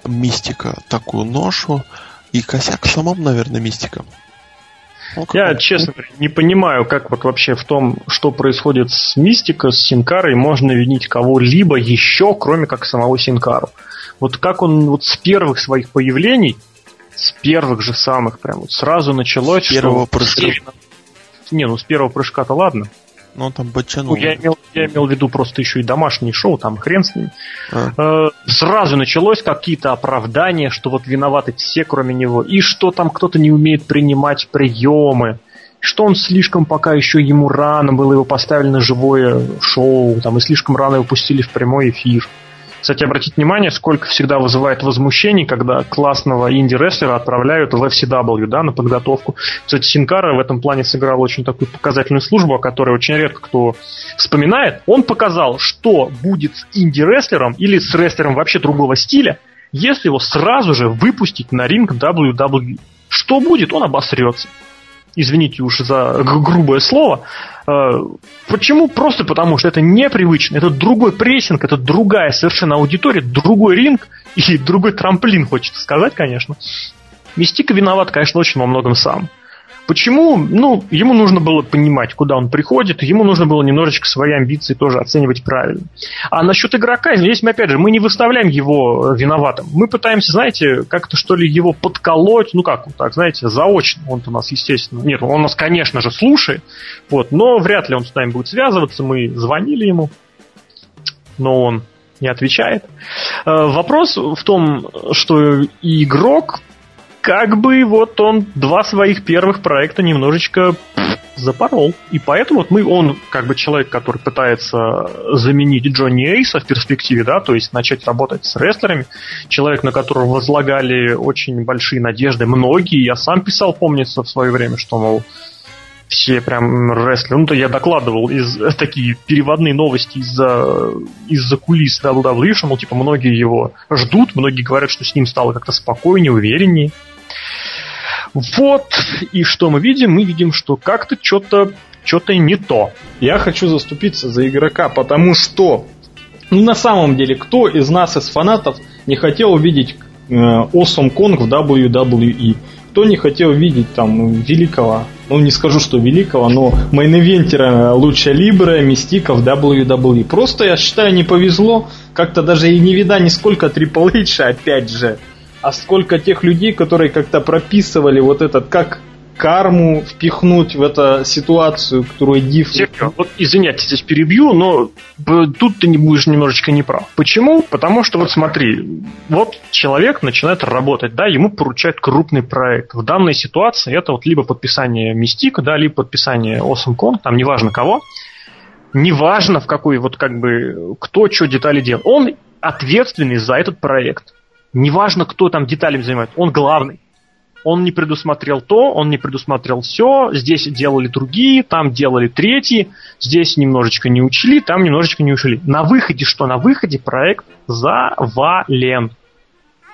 мистика такую ношу, и косяк в самом, наверное, мистика. Ну, Я, честно говоря, не понимаю, как вот вообще в том, что происходит с Мистика, с Синкарой, можно винить кого-либо еще, кроме как самого Синкару. Вот как он вот с первых своих появлений, с первых же самых прям вот сразу началось, с первого что... прыжка. Не, ну с первого прыжка-то ладно. Ну, там бочанул. Ну, я имел, я имел в виду просто еще и домашнее шоу, там хрен с ним. А. Э, сразу началось какие-то оправдания, что вот виноваты все, кроме него, и что там кто-то не умеет принимать приемы, что он слишком пока еще ему рано было его поставили на живое шоу, там, и слишком рано его пустили в прямой эфир. Кстати, обратите внимание, сколько всегда вызывает возмущений, когда классного инди-рестлера отправляют в FCW, да, на подготовку. Кстати, Синкара в этом плане сыграл очень такую показательную службу, о которой очень редко кто вспоминает. Он показал, что будет с инди-рестлером или с рестлером вообще другого стиля, если его сразу же выпустить на ринг WWE. Что будет? Он обосрется извините уж за грубое слово. Э, почему? Просто потому, что это непривычно, это другой прессинг, это другая совершенно аудитория, другой ринг и другой трамплин, хочется сказать, конечно. Мистика виноват, конечно, очень во многом сам. Почему? Ну, ему нужно было понимать, куда он приходит, ему нужно было немножечко свои амбиции тоже оценивать правильно. А насчет игрока, здесь мы, опять же, мы не выставляем его э, виноватым. Мы пытаемся, знаете, как-то что ли его подколоть, ну как, так, знаете, заочно. Он у нас, естественно, нет, он нас, конечно же, слушает, вот, но вряд ли он с нами будет связываться. Мы звонили ему, но он не отвечает. Э, вопрос в том, что игрок как бы вот он два своих первых проекта немножечко запорол. И поэтому вот мы, он как бы человек, который пытается заменить Джонни Эйса в перспективе, да, то есть начать работать с рестлерами, человек, на которого возлагали очень большие надежды многие, я сам писал, помнится, в свое время, что, мол, все прям рестлеры. Ну, то я докладывал из такие переводные новости из-за из-за кулис WWE, что, мол, типа, многие его ждут, многие говорят, что с ним стало как-то спокойнее, увереннее. Вот, и что мы видим? Мы видим, что как-то что-то что-то не то. Я хочу заступиться за игрока, потому что, ну, на самом деле, кто из нас, из фанатов, не хотел увидеть э, Awesome Kong в WWE? Кто не хотел видеть там великого, ну не скажу, что великого, но main event ера lucha libre, Мистика в WWE. Просто, я считаю, не повезло. Как-то даже и не виня нисколько Triple H, опять же а сколько тех людей, которые как-то прописывали вот этот, как карму впихнуть в эту ситуацию, которую Див... Серьезно, вот извиняйте, здесь перебью, но тут ты не будешь немножечко неправ. Почему? Потому что вот смотри, вот человек начинает работать, да, ему поручают крупный проект. В данной ситуации это вот либо подписание Мистика, да, либо подписание OsameCon, там неважно кого, неважно в какой, вот как бы, кто что детали делает. Он ответственный за этот проект. Неважно, кто там деталями занимается, он главный. Он не предусмотрел то, он не предусмотрел все, здесь делали другие, там делали третьи, здесь немножечко не учли, там немножечко не учли. На выходе что? На выходе проект завален.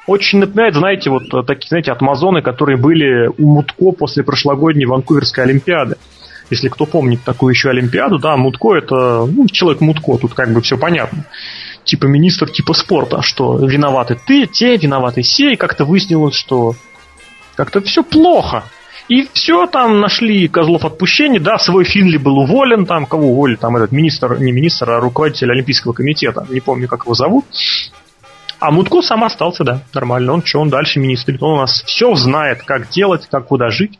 Очень напоминает, знаете, вот такие, знаете, атмазоны, которые были у Мутко после прошлогодней Ванкуверской Олимпиады. Если кто помнит такую еще Олимпиаду, да, Мутко это ну, человек Мутко, тут как бы все понятно типа министр типа спорта, что виноваты ты, те, виноваты все, и как-то выяснилось, что как-то все плохо. И все, там нашли козлов отпущения, да, свой Финли был уволен, там, кого уволили, там этот министр, не министр, а руководитель Олимпийского комитета, не помню, как его зовут. А Мутко сам остался, да, нормально, он что, он дальше министр, он у нас все знает, как делать, как куда жить.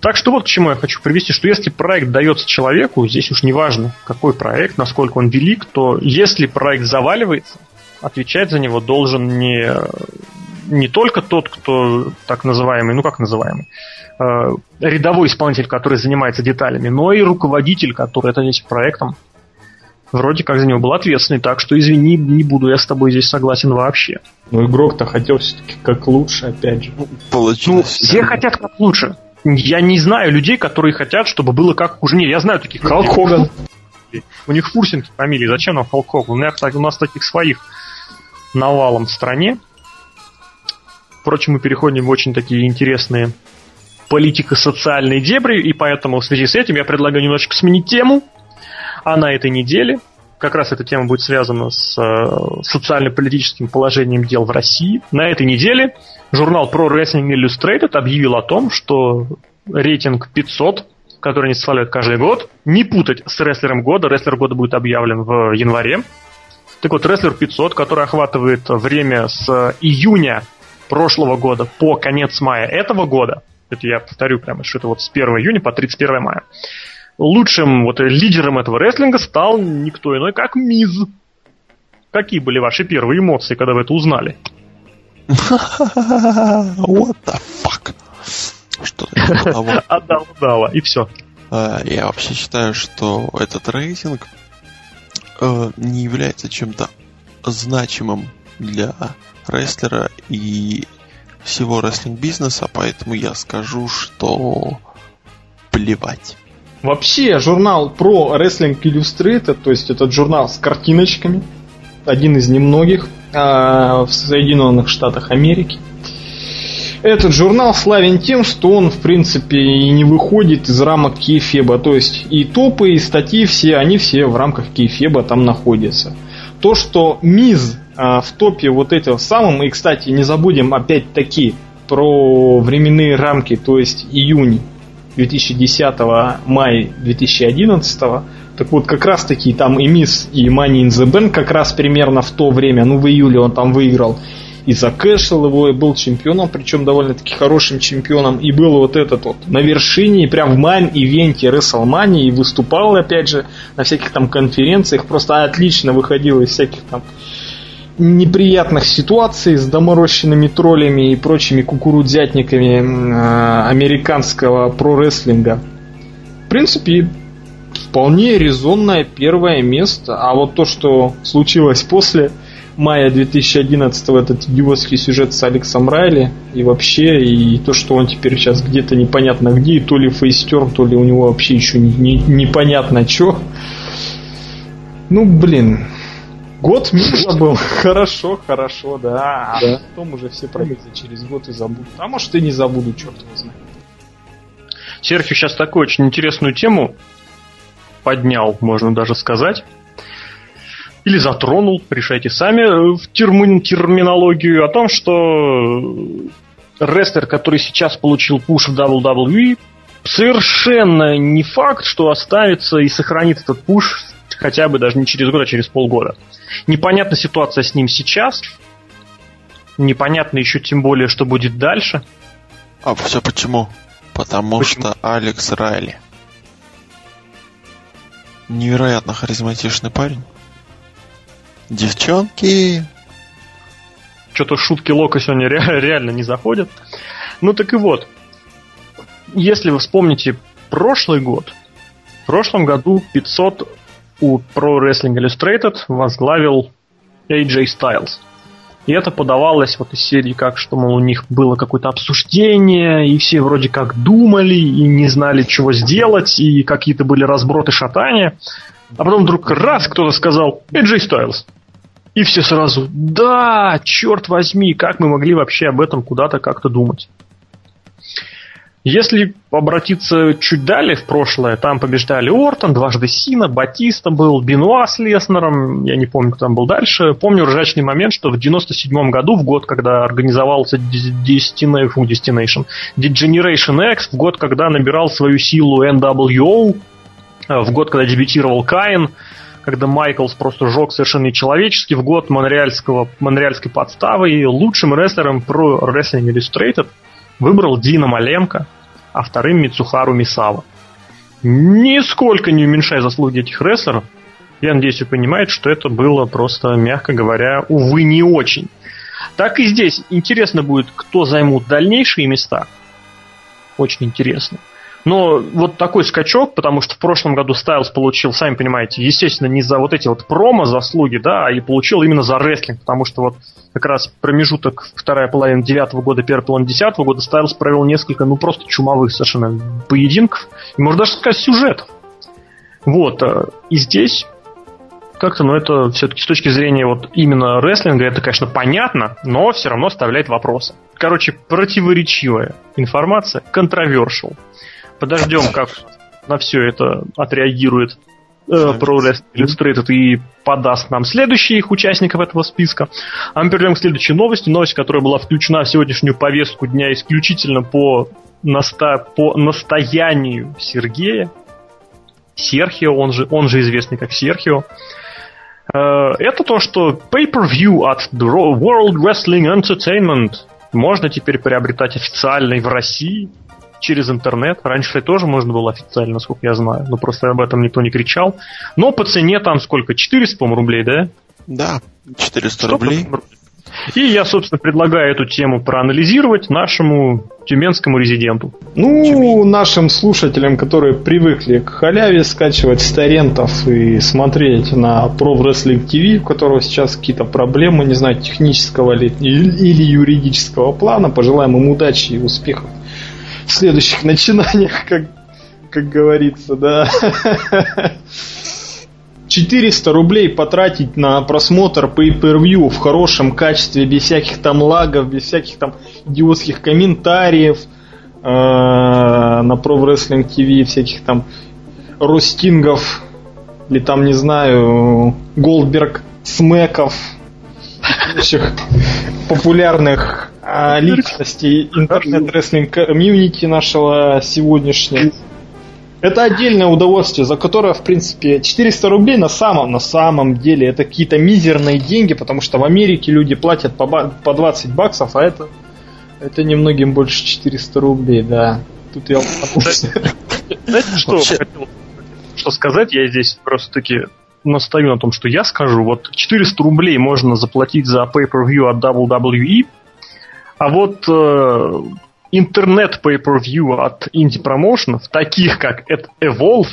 Так что вот к чему я хочу привести, что если проект дается человеку, здесь уж не важно, какой проект, насколько он велик, то если проект заваливается, отвечать за него должен не, не только тот, кто так называемый, ну как называемый, э, рядовой исполнитель, который занимается деталями, но и руководитель, который это этим проектом вроде как за него был ответственный, так что извини, не буду я с тобой здесь согласен вообще. Ну игрок-то хотел все-таки как лучше, опять же. Получилось. Ну, все хотят как лучше я не знаю людей, которые хотят, чтобы было как у жене. Я знаю таких Халк Хоган. У них Фурсинг фамилии. Зачем нам Халк Хоган? У, меня, у нас таких своих навалом в стране. Впрочем, мы переходим в очень такие интересные политико-социальные дебри, и поэтому в связи с этим я предлагаю немножечко сменить тему. А на этой неделе как раз эта тема будет связана с э, социально-политическим положением дел в России. На этой неделе журнал Pro Wrestling Illustrated объявил о том, что рейтинг 500, который они составляют каждый год, не путать с рестлером года. Рестлер года будет объявлен в январе. Так вот, рестлер 500, который охватывает время с июня прошлого года по конец мая этого года, это я повторю прямо, что это вот с 1 июня по 31 мая, лучшим вот лидером этого рестлинга стал никто иной, как Миз. Какие были ваши первые эмоции, когда вы это узнали? What the fuck? Что это Отдал, дала, и все. А, я вообще считаю, что этот рейтинг э, не является чем-то значимым для рестлера и всего рестлинг-бизнеса, поэтому я скажу, что плевать. Вообще, журнал про Wrestling Illustrated, то есть этот журнал с картиночками, один из немногих а, в Соединенных Штатах Америки. Этот журнал славен тем, что он, в принципе, и не выходит из рамок Кейфеба. То есть и топы, и статьи все, они все в рамках Кейфеба там находятся. То, что Миз а, в топе вот этого самым, и, кстати, не забудем опять-таки про временные рамки, то есть июнь 2010 мая 2011 так вот, как раз таки там и Миз, и Money in the Bank как раз примерно в то время, ну в июле он там выиграл. И закэшил его и был чемпионом, причем довольно-таки хорошим чемпионом, и был вот этот вот на вершине, прям в main event е WrestleMania, и выступал, опять же, на всяких там конференциях, просто отлично выходил из всяких там неприятных ситуаций с доморощенными троллями и прочими кукурудзятниками э, американского про-рестлинга. В принципе, вполне резонное первое место. А вот то, что случилось после мая 2011 этот идиотский сюжет с Алексом Райли и вообще, и то, что он теперь сейчас где-то непонятно где, и то ли фейстер, то ли у него вообще еще не, не, непонятно что. Ну, блин, Год мимо был. Хорошо, хорошо, да. А да. потом уже все пройдутся через год и забудут. А может и не забуду, черт его знает. Серхио сейчас такую очень интересную тему поднял, можно даже сказать. Или затронул, решайте сами, э, в термин, терминологию о том, что рестлер, который сейчас получил пуш в WWE, совершенно не факт, что оставится и сохранит этот пуш хотя бы даже не через год, а через полгода. Непонятна ситуация с ним сейчас. Непонятно еще тем более, что будет дальше. А все почему? Потому почему? что Алекс Райли. Невероятно харизматичный парень. Девчонки! Что-то шутки Лока сегодня ре- реально не заходят. Ну так и вот. Если вы вспомните прошлый год, в прошлом году 500 у Pro Wrestling Illustrated возглавил AJ Styles. И это подавалось вот из серии как, что, мол, у них было какое-то обсуждение, и все вроде как думали, и не знали, чего сделать, и какие-то были разброты шатания. А потом вдруг раз кто-то сказал AJ Styles. И все сразу, да, черт возьми, как мы могли вообще об этом куда-то как-то думать. Если обратиться чуть далее в прошлое, там побеждали Ортон, дважды Сина, Батиста был, Бенуа с Леснером, я не помню, кто там был дальше. Помню ржачный момент, что в 97 году, в год, когда организовался Destination, Destination, Degeneration X, в год, когда набирал свою силу NWO, в год, когда дебютировал Каин, когда Майклс просто жег совершенно нечеловечески, в год монреальского, монреальской подставы, и лучшим рестлером про Wrestling Illustrated выбрал Дина Маленко, а вторым Мицухару Мисава. Нисколько не уменьшая заслуги этих рестлеров, я надеюсь, вы понимаете, что это было просто, мягко говоря, увы, не очень. Так и здесь интересно будет, кто займут дальнейшие места. Очень интересно. Но вот такой скачок, потому что в прошлом году Стайлз получил, сами понимаете, естественно, не за вот эти вот промо заслуги, да, а и получил именно за рестлинг, потому что вот как раз промежуток вторая половина девятого года, первая половина десятого года Стайлз провел несколько, ну, просто чумовых совершенно поединков, и можно даже сказать, сюжетов. Вот, э, и здесь как-то, ну, это все-таки с точки зрения вот именно рестлинга, это, конечно, понятно, но все равно оставляет вопросы. Короче, противоречивая информация, controversial. Подождем, как на все это отреагирует э, Pro Wrestling Illustrated и подаст нам следующих участников этого списка. А мы перейдем к следующей новости. Новость, которая была включена в сегодняшнюю повестку дня исключительно по, наста... по настоянию Сергея. Серхио, он же, он же известный как Серхио. Э, это то, что pay-per-view от World Wrestling Entertainment можно теперь приобретать официально и в России – через интернет. Раньше это тоже можно было официально, насколько я знаю, но просто об этом никто не кричал. Но по цене там сколько? 400, по рублей, да? Да, 400 рублей. И я, собственно, предлагаю эту тему проанализировать нашему тюменскому резиденту. Ну, Тюмень. нашим слушателям, которые привыкли к халяве скачивать с торрентов и смотреть на Pro Wrestling TV, у которого сейчас какие-то проблемы, не знаю, технического или, или юридического плана, пожелаем им удачи и успехов в следующих начинаниях, как, как говорится, да. 400 рублей потратить на просмотр pay-per-view в хорошем качестве, без всяких там лагов, без всяких там идиотских комментариев э, на Pro Wrestling TV, всяких там ростингов, или там, не знаю, Голдберг смеков, прочих популярных а, личностей интернет-рестлинг комьюнити нашего сегодняшнего. Это отдельное удовольствие, за которое, в принципе, 400 рублей на самом, на самом деле это какие-то мизерные деньги, потому что в Америке люди платят по, по 20 баксов, а это, это немногим больше 400 рублей, да. Тут я Знаете, что хотел что сказать? Я здесь просто-таки настаю на том, что я скажу. Вот 400 рублей можно заплатить за pay-per-view от WWE, а вот э, интернет pay-per-view от инди-промоушенов, таких как Evolve,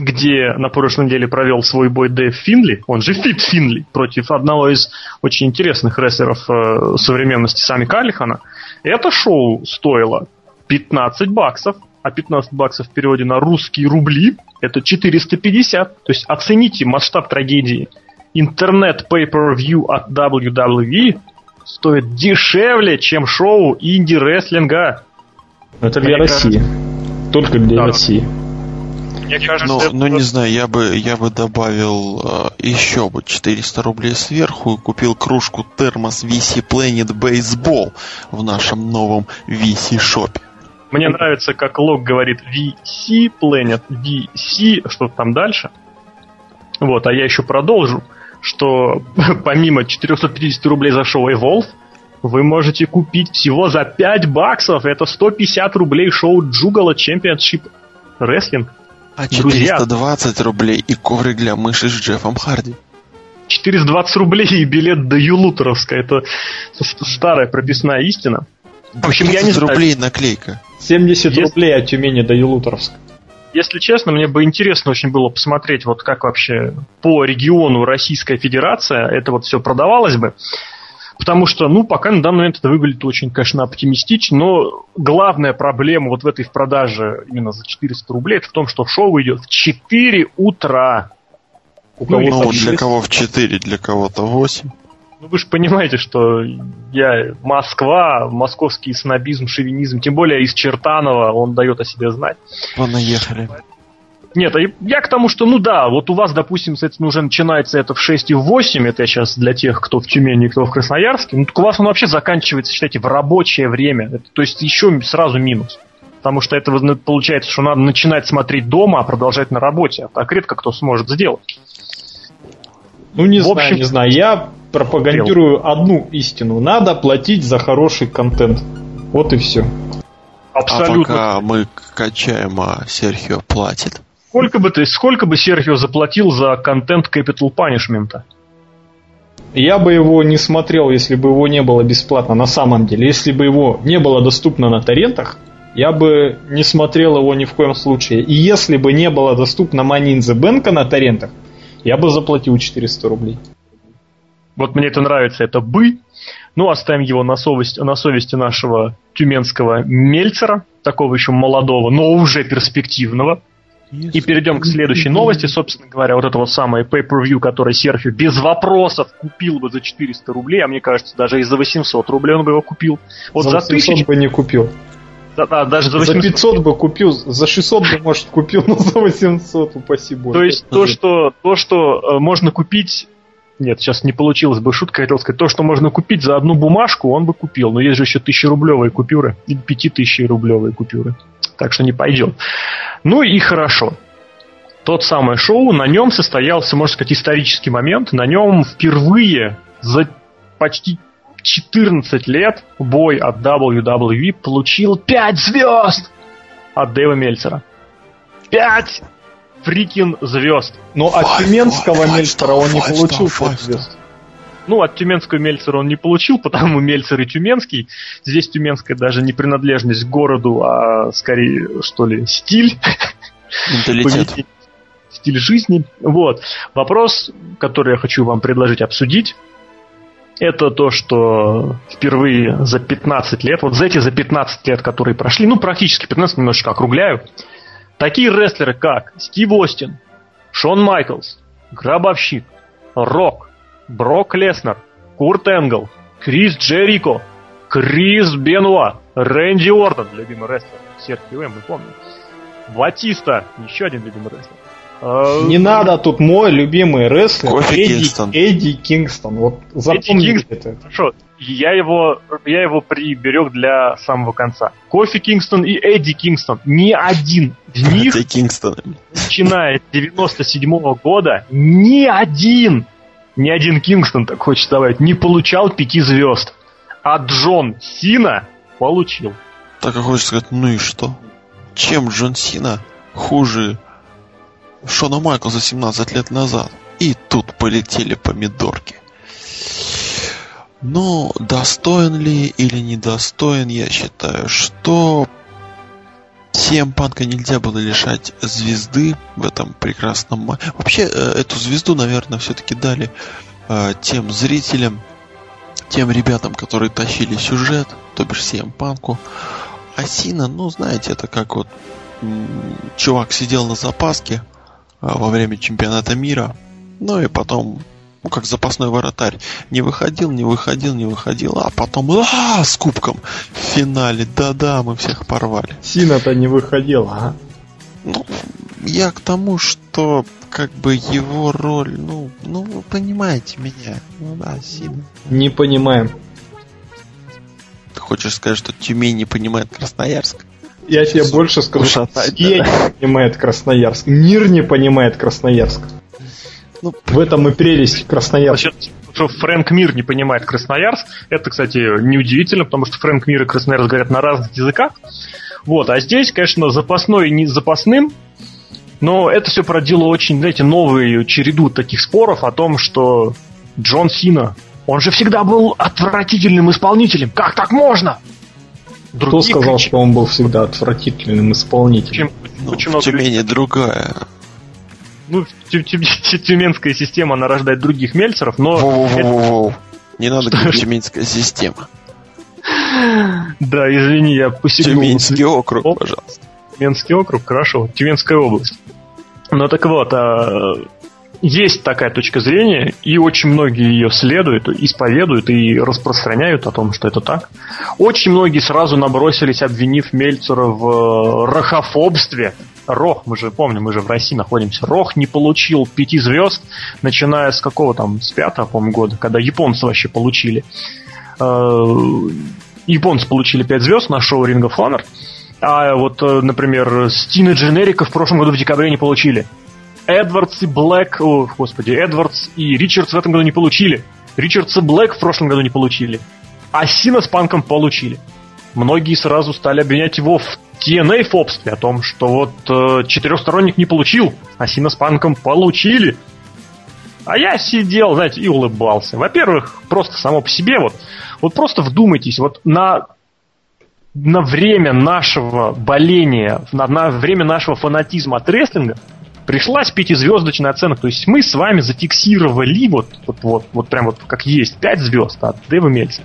где на прошлой неделе провел свой бой Дэйв Финли, он же Фит Финли, против одного из очень интересных рестлеров э, современности Сами Каллихана, это шоу стоило 15 баксов, а 15 баксов в переводе на русские рубли это 450. То есть оцените масштаб трагедии. Интернет pay-per-view от WWE стоит дешевле, чем шоу инди-рестлинга. Это для Мне России. Кажется... Только для да. России. Мне кажется, ну, это... ну не знаю, я бы я бы добавил э, еще бы 400 рублей сверху и купил кружку термос VC Planet Baseball в нашем новом VC шопе. Мне нравится, как Лог говорит VC Planet, VC, что там дальше. Вот, а я еще продолжу, что помимо 450 рублей за шоу Evolve, вы можете купить всего за 5 баксов. Это 150 рублей шоу Джугала Championship Wrestling. А 420 рублей и коврик для мыши с Джеффом Харди. 420 рублей и билет до Юлутеровска. Это старая прописная истина. В общем, я не знаю. рублей наклейка. 70 Если... рублей от Тюмени до Юлутеровска. Если честно, мне бы интересно очень было посмотреть, вот как вообще по региону Российская Федерация это вот все продавалось бы. Потому что, ну, пока на данный момент это выглядит очень, конечно, оптимистично, но главная проблема вот в этой в продаже именно за 400 рублей, это в том, что шоу идет в 4 утра. У кого ну, для кого в 4, для кого-то 8. Ну, вы же понимаете, что я Москва, московский снобизм, шовинизм, тем более из Чертанова, он дает о себе знать. Понаехали. Нет, а я к тому, что, ну да, вот у вас, допустим, соответственно, уже начинается это в 6 и в 8, это я сейчас для тех, кто в Тюмени, кто в Красноярске, ну так у вас он вообще заканчивается, считайте, в рабочее время. Это, то есть еще сразу минус. Потому что это получается, что надо начинать смотреть дома, а продолжать на работе. А так редко кто сможет сделать. Ну, не в знаю, общем, не знаю. Я пропагандирую сделал. одну истину. Надо платить за хороший контент. Вот и все. Абсолютно. А пока мы качаем, а Серхио платит. Сколько бы ты, сколько бы Серхио заплатил за контент Capital Punishment? Я бы его не смотрел, если бы его не было бесплатно на самом деле. Если бы его не было доступно на торрентах, я бы не смотрел его ни в коем случае. И если бы не было доступно Money in the Bank на торрентах, я бы заплатил 400 рублей. Вот мне это нравится, это бы. Ну, оставим его на, совесть, на совести нашего тюменского Мельцера, такого еще молодого, но уже перспективного. И перейдем к следующей новости, собственно говоря, вот это вот самое pay-per-view, который Серхио без вопросов купил бы за 400 рублей, а мне кажется, даже и за 800 рублей он бы его купил. Вот за, за 1000 бы не купил. Да, да, даже за, 800. за 500 бы купил, за 600 бы, может, купил, но за 800, упаси боже. То есть то, что, то, что э, можно купить нет, сейчас не получилось бы шутка, хотел сказать, то, что можно купить за одну бумажку, он бы купил. Но есть же еще тысячерублевые купюры или пятитысячерублевые купюры так что не пойдет. Ну и хорошо. Тот самое шоу, на нем состоялся, можно сказать, исторический момент. На нем впервые за почти 14 лет бой от WWE получил 5 звезд от Дэва Мельцера. 5 фрикин звезд. Но от Тюменского Мельцера он не получил 5 звезд. Ну, от тюменского Мельцера он не получил, потому Мельцер и Тюменский. Здесь Тюменская даже не принадлежность к городу, а скорее, что ли, стиль. Менталитет. Стиль жизни. Вот. Вопрос, который я хочу вам предложить обсудить, это то, что впервые за 15 лет, вот за эти за 15 лет, которые прошли, ну, практически 15, немножечко округляю, такие рестлеры, как Стив Остин, Шон Майклс, Гробовщик, Рок, Брок Леснер, Курт Энгл, Крис Джерико, Крис Бенуа, Рэнди Уорден, любимый рестлер, Серхио М, мы помним. Батиста, еще один любимый рестлер. А, Не надо тут мой любимый рестлер Эдди Кингстон. Эдди Кингстон. Вот запомните это. Хорошо, я его, я его приберег для самого конца. Кофи Кингстон и Эдди Кингстон. Ни один из них, начиная с 97 -го года, ни один ни один Кингстон, так хочется добавить, не получал пяти звезд. А Джон Сина получил. Так как хочется сказать, ну и что? Чем Джон Сина хуже Шона Майклса 17 лет назад. И тут полетели помидорки. Но достоин ли или недостоин, я считаю, что CM Панка нельзя было лишать звезды в этом прекрасном матче. Вообще, э, эту звезду, наверное, все-таки дали э, тем зрителям, тем ребятам, которые тащили сюжет, то бишь CM Панку. А Сина, ну, знаете, это как вот чувак сидел на запаске э, во время чемпионата мира, ну и потом ну, как запасной воротарь. Не выходил, не выходил, не выходил, а потом а, с кубком в финале. Да-да, мы всех порвали. Сина-то не выходил, а? Ну, я к тому, что как бы его роль, ну, ну вы понимаете меня. Ну да, Сина. Не понимаем. Ты хочешь сказать, что Тюмень не понимает Красноярск? Я тебе больше скажу, что не понимает Красноярск. Мир не понимает Красноярск. Ну, в этом и прелесть Красноярска. Что Фрэнк Мир не понимает Красноярск, это, кстати, неудивительно, потому что Фрэнк Мир и Красноярск говорят на разных языках. Вот, а здесь, конечно, запасной не запасным, но это все породило очень, знаете, новую череду таких споров о том, что Джон Сина, он же всегда был отвратительным исполнителем. Как так можно? Другие Кто сказал, кричат. что он был всегда отвратительным исполнителем? Ну, почему в Тюмени другая ну, тюменская система, она рождает других мельцеров, но... Воу-воу-воу. Не надо говорить тюменская система. Да, извини, я посягнул. Тюменский округ, пожалуйста. Тюменский округ, хорошо. Тюменская область. Ну так вот, а, есть такая точка зрения, и очень многие ее следуют, исповедуют и распространяют о том, что это так. Очень многие сразу набросились, обвинив Мельцера в э, рахофобстве, Рох, мы же помним, мы же в России находимся. Рох не получил пяти звезд, начиная с какого там, с пятого, по года, когда японцы вообще получили. Э, японцы получили пять звезд на шоу Ring of Honor. А вот, э, например, Стина Дженерика в прошлом году в декабре не получили. Эдвардс и Блэк, о, господи, Эдвардс и Ричардс в этом году не получили. Ричардс и Блэк в прошлом году не получили. А Сина с Панком получили. Многие сразу стали обвинять его в TNA фобстве, о том, что вот э, четырехсторонник не получил, а Сина с Панком получили. А я сидел, знаете, и улыбался. Во-первых, просто само по себе, вот, вот просто вдумайтесь, вот на, на время нашего боления, на, на время нашего фанатизма от рестлинга пришлась пятизвездочная оценка. То есть мы с вами зафиксировали вот, вот, вот, вот прям вот как есть, пять звезд от Дэва Мельца.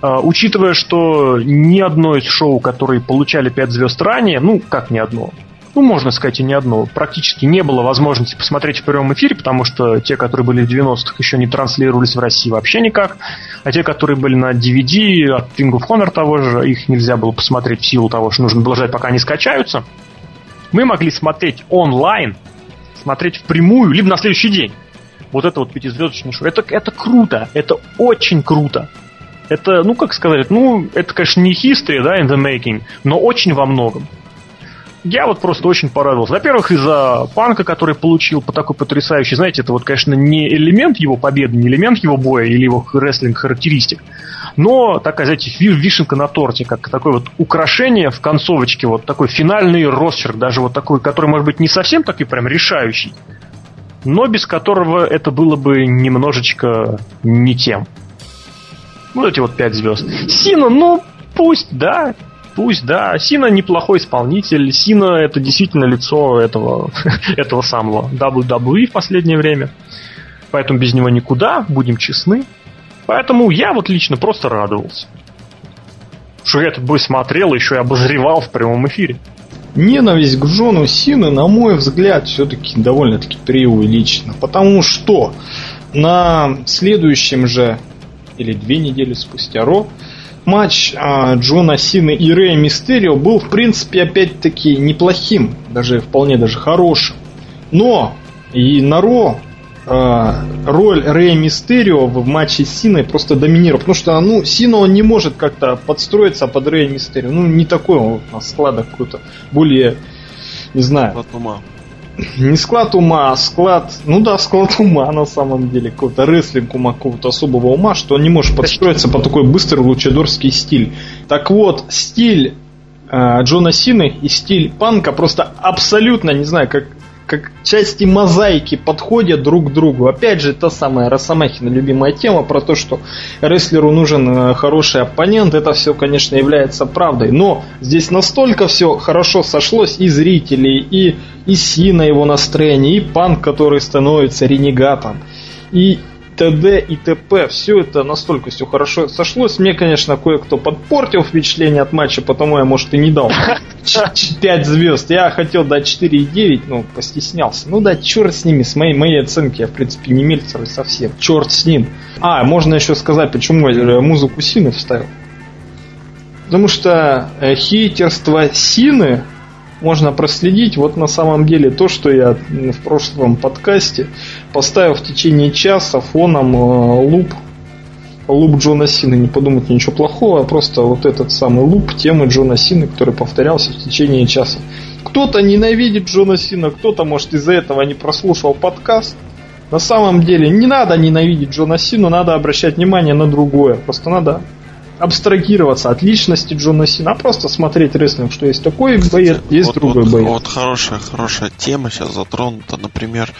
А, учитывая, что ни одно из шоу, которые получали 5 звезд ранее, ну, как ни одно, ну, можно сказать, и ни одно, практически не было возможности посмотреть в прямом эфире, потому что те, которые были в 90-х, еще не транслировались в России вообще никак, а те, которые были на DVD от Ring of Honor того же, их нельзя было посмотреть в силу того, что нужно было ждать, пока они скачаются. Мы могли смотреть онлайн, смотреть впрямую, либо на следующий день. Вот это вот пятизвездочное шоу. Это, это круто, это очень круто. Это, ну, как сказать, ну, это, конечно, не history, да, in the making, но очень во многом. Я вот просто очень порадовался. Во-первых, из-за панка, который получил по такой потрясающий, знаете, это вот, конечно, не элемент его победы, не элемент его боя или его рестлинг характеристик, но такая, знаете, вишенка на торте, как такое вот украшение в концовочке, вот такой финальный росчерк, даже вот такой, который, может быть, не совсем такой прям решающий, но без которого это было бы немножечко не тем. Вот эти вот пять звезд. Сина, ну, пусть, да, пусть, да. Сина неплохой исполнитель. Сина это действительно лицо этого, этого самого WWE в последнее время. Поэтому без него никуда, будем честны. Поэтому я вот лично просто радовался. Что я этот бой смотрел, еще и обозревал в прямом эфире. Ненависть к Джону Сины, на мой взгляд, все-таки довольно-таки преувеличена. Потому что на следующем же или две недели спустя Ро, матч а, Джона Сины и Рэя Мистерио был, в принципе, опять-таки неплохим, даже вполне даже хорошим. Но и на Ро а, роль Рэя Мистерио в матче с Синой просто доминировал. Потому что, ну, Сина он не может как-то подстроиться под Рэя Мистерио. Ну, не такой он на складах какой-то более, не знаю. Не склад ума, а склад... Ну да, склад ума на самом деле. Какой-то рестлинг ума, какого-то особого ума, что он не может подстроиться по такой быстрый лучедорский стиль. Так вот, стиль э, Джона Сины и стиль панка просто абсолютно, не знаю, как как части мозаики подходят друг к другу. Опять же, та самая Росомахина любимая тема про то, что рестлеру нужен э, хороший оппонент. Это все, конечно, является правдой. Но здесь настолько все хорошо сошлось и зрителей, и, и Сина его настроение, и Панк, который становится ренегатом. И т.д. и т.п. Все это настолько все хорошо сошлось. Мне, конечно, кое-кто подпортил впечатление от матча, потому я, может, и не дал 5 звезд. Я хотел дать 4,9, но постеснялся. Ну да, черт с ними, с моей, моей оценки я, в принципе, не Мельцер совсем. Черт с ним. А, можно еще сказать, почему я музыку Сины вставил. Потому что э, хейтерство Сины можно проследить вот на самом деле то, что я в прошлом подкасте поставил в течение часа фоном э, луп луп Джона Сина, не подумать ничего плохого, а просто вот этот самый луп темы Джона Сина, который повторялся в течение часа. Кто-то ненавидит Джона Сина, кто-то, может, из-за этого не прослушал подкаст. На самом деле не надо ненавидеть Джона Сину, надо обращать внимание на другое. Просто надо абстрагироваться от личности Джона Сина, а просто смотреть рестлинг, что есть такой боец, есть вот, другой вот, боец. Вот хорошая, хорошая тема сейчас затронута, например,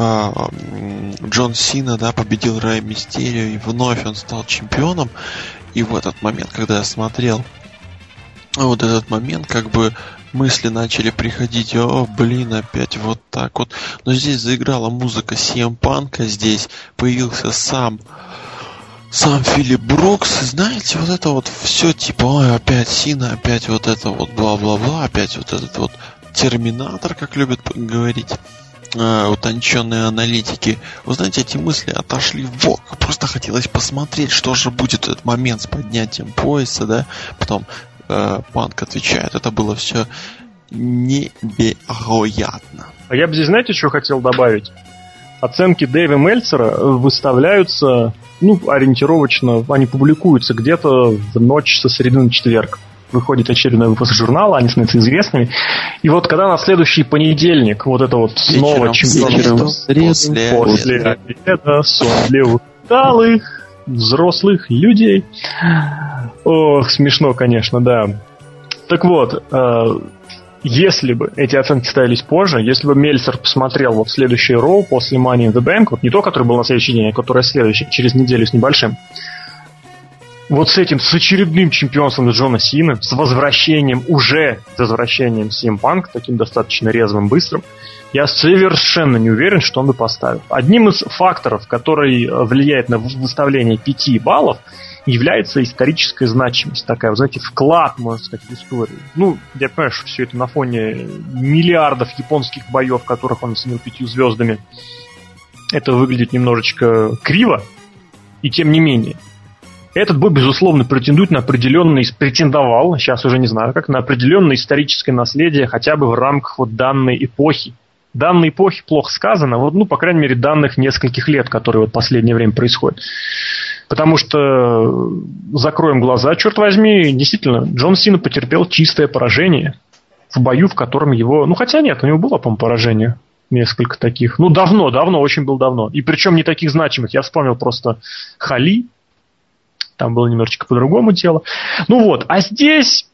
Джон Сина, да, победил Рай Мистерио, и вновь он стал чемпионом. И в этот момент, когда я смотрел вот этот момент, как бы мысли начали приходить, о, блин, опять вот так вот. Но здесь заиграла музыка CM Панка, здесь появился сам сам Филипп Брукс, знаете, вот это вот все типа, ой, опять Сина, опять вот это вот бла-бла-бла, опять вот этот вот Терминатор, как любят говорить э, утонченные аналитики. Вы знаете, эти мысли отошли в бок. Просто хотелось посмотреть, что же будет этот момент с поднятием пояса, да. Потом э, Панк отвечает, это было все невероятно. А я бы здесь, знаете, что хотел добавить? Оценки Дэви Мельцера выставляются ну, ориентировочно, они публикуются где-то в ночь со среды на четверг. Выходит очередной выпуск журнала, они становятся известными. И вот когда на следующий понедельник вот это вот снова чемпионство после, после обеда, сон для усталых, взрослых людей. Ох, смешно, конечно, да. Так вот, э, если бы эти оценки ставились позже, если бы Мельцер посмотрел вот следующий роу после Money in the Bank, вот не то, который был на следующий день, а который следующий, через неделю с небольшим, вот с этим, с очередным чемпионством Джона Сина, с возвращением, уже с возвращением Punk, таким достаточно резвым, быстрым, я совершенно не уверен, что он бы поставил. Одним из факторов, который влияет на выставление 5 баллов, является историческая значимость такая, знаете, вклад, можно сказать, в историю. Ну, я понимаю, что все это на фоне миллиардов японских боев, которых он оценил пятью звездами, это выглядит немножечко криво, и тем не менее. Этот бой, безусловно, претендует на определенный, претендовал, сейчас уже не знаю как, на определенное историческое наследие хотя бы в рамках вот данной эпохи. Данной эпохи плохо сказано, вот, ну, по крайней мере, данных нескольких лет, которые вот в последнее время происходят. Потому что, закроем глаза, черт возьми, действительно, Джон Сина потерпел чистое поражение в бою, в котором его... Ну, хотя нет, у него было, по-моему, поражение. Несколько таких. Ну, давно, давно, очень был давно. И причем не таких значимых. Я вспомнил просто Хали. Там было немножечко по-другому дело. Ну вот, а здесь...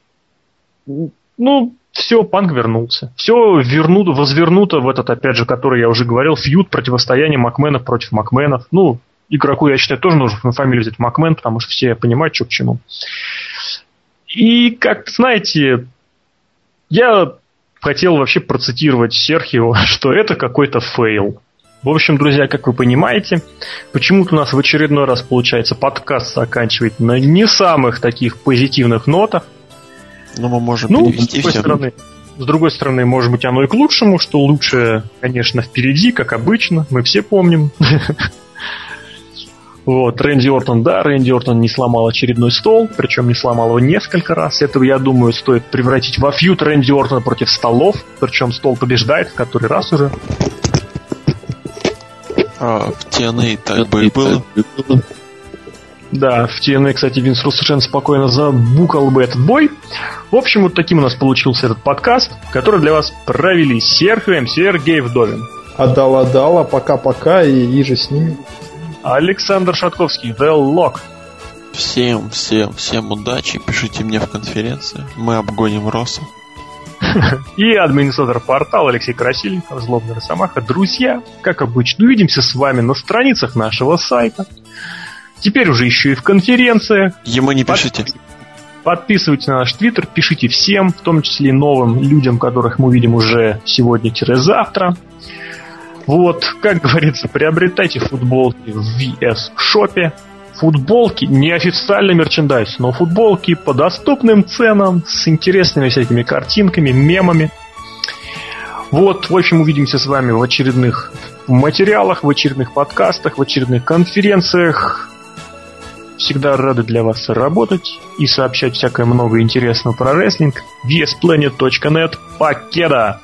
Ну, все, Панк вернулся. Все вернуто, возвернуто в этот, опять же, который я уже говорил, фьюд противостояние Макменов против Макменов. Ну, игроку, я считаю, тоже нужно фамилию взять Макмен, потому что все понимают, что к чему. И, как знаете, я хотел вообще процитировать Серхио, что это какой-то фейл. В общем, друзья, как вы понимаете, почему-то у нас в очередной раз получается подкаст заканчивать на не самых таких позитивных нотах. Ну, мы можем ну, с другой всем. стороны, с другой стороны, может быть, оно и к лучшему, что лучше, конечно, впереди, как обычно, мы все помним. Вот, Рэнди Ортон, да, Рэнди Ортон не сломал очередной стол, причем не сломал его несколько раз. Этого, я думаю, стоит превратить во фьют Рэнди Ортона против столов, причем стол побеждает в который раз уже. А, в TNA так бы и было. Да, в TNA, кстати, Винс Рус совершенно спокойно забукал бы этот бой. В общем, вот таким у нас получился этот подкаст, который для вас провели Серхио М. Сергей Вдовин. Адала-дала, пока-пока и иже с ними. Александр Шатковский, The Lock. Всем, всем, всем удачи. Пишите мне в конференции. Мы обгоним Роса. И администратор портала Алексей Красильников, Злобный Росомаха. Друзья, как обычно, увидимся с вами на страницах нашего сайта. Теперь уже еще и в конференциях. Ему не пишите. Подписывайтесь на наш твиттер, пишите всем, в том числе и новым людям, которых мы увидим уже сегодня-завтра. Вот, как говорится, приобретайте футболки в VS Shop. Футболки, не официальный мерчендайз, но футболки по доступным ценам, с интересными всякими картинками, мемами. Вот, в общем, увидимся с вами в очередных материалах, в очередных подкастах, в очередных конференциях. Всегда рады для вас работать и сообщать всякое много интересного про рестлинг. vsplanet.net. Покеда!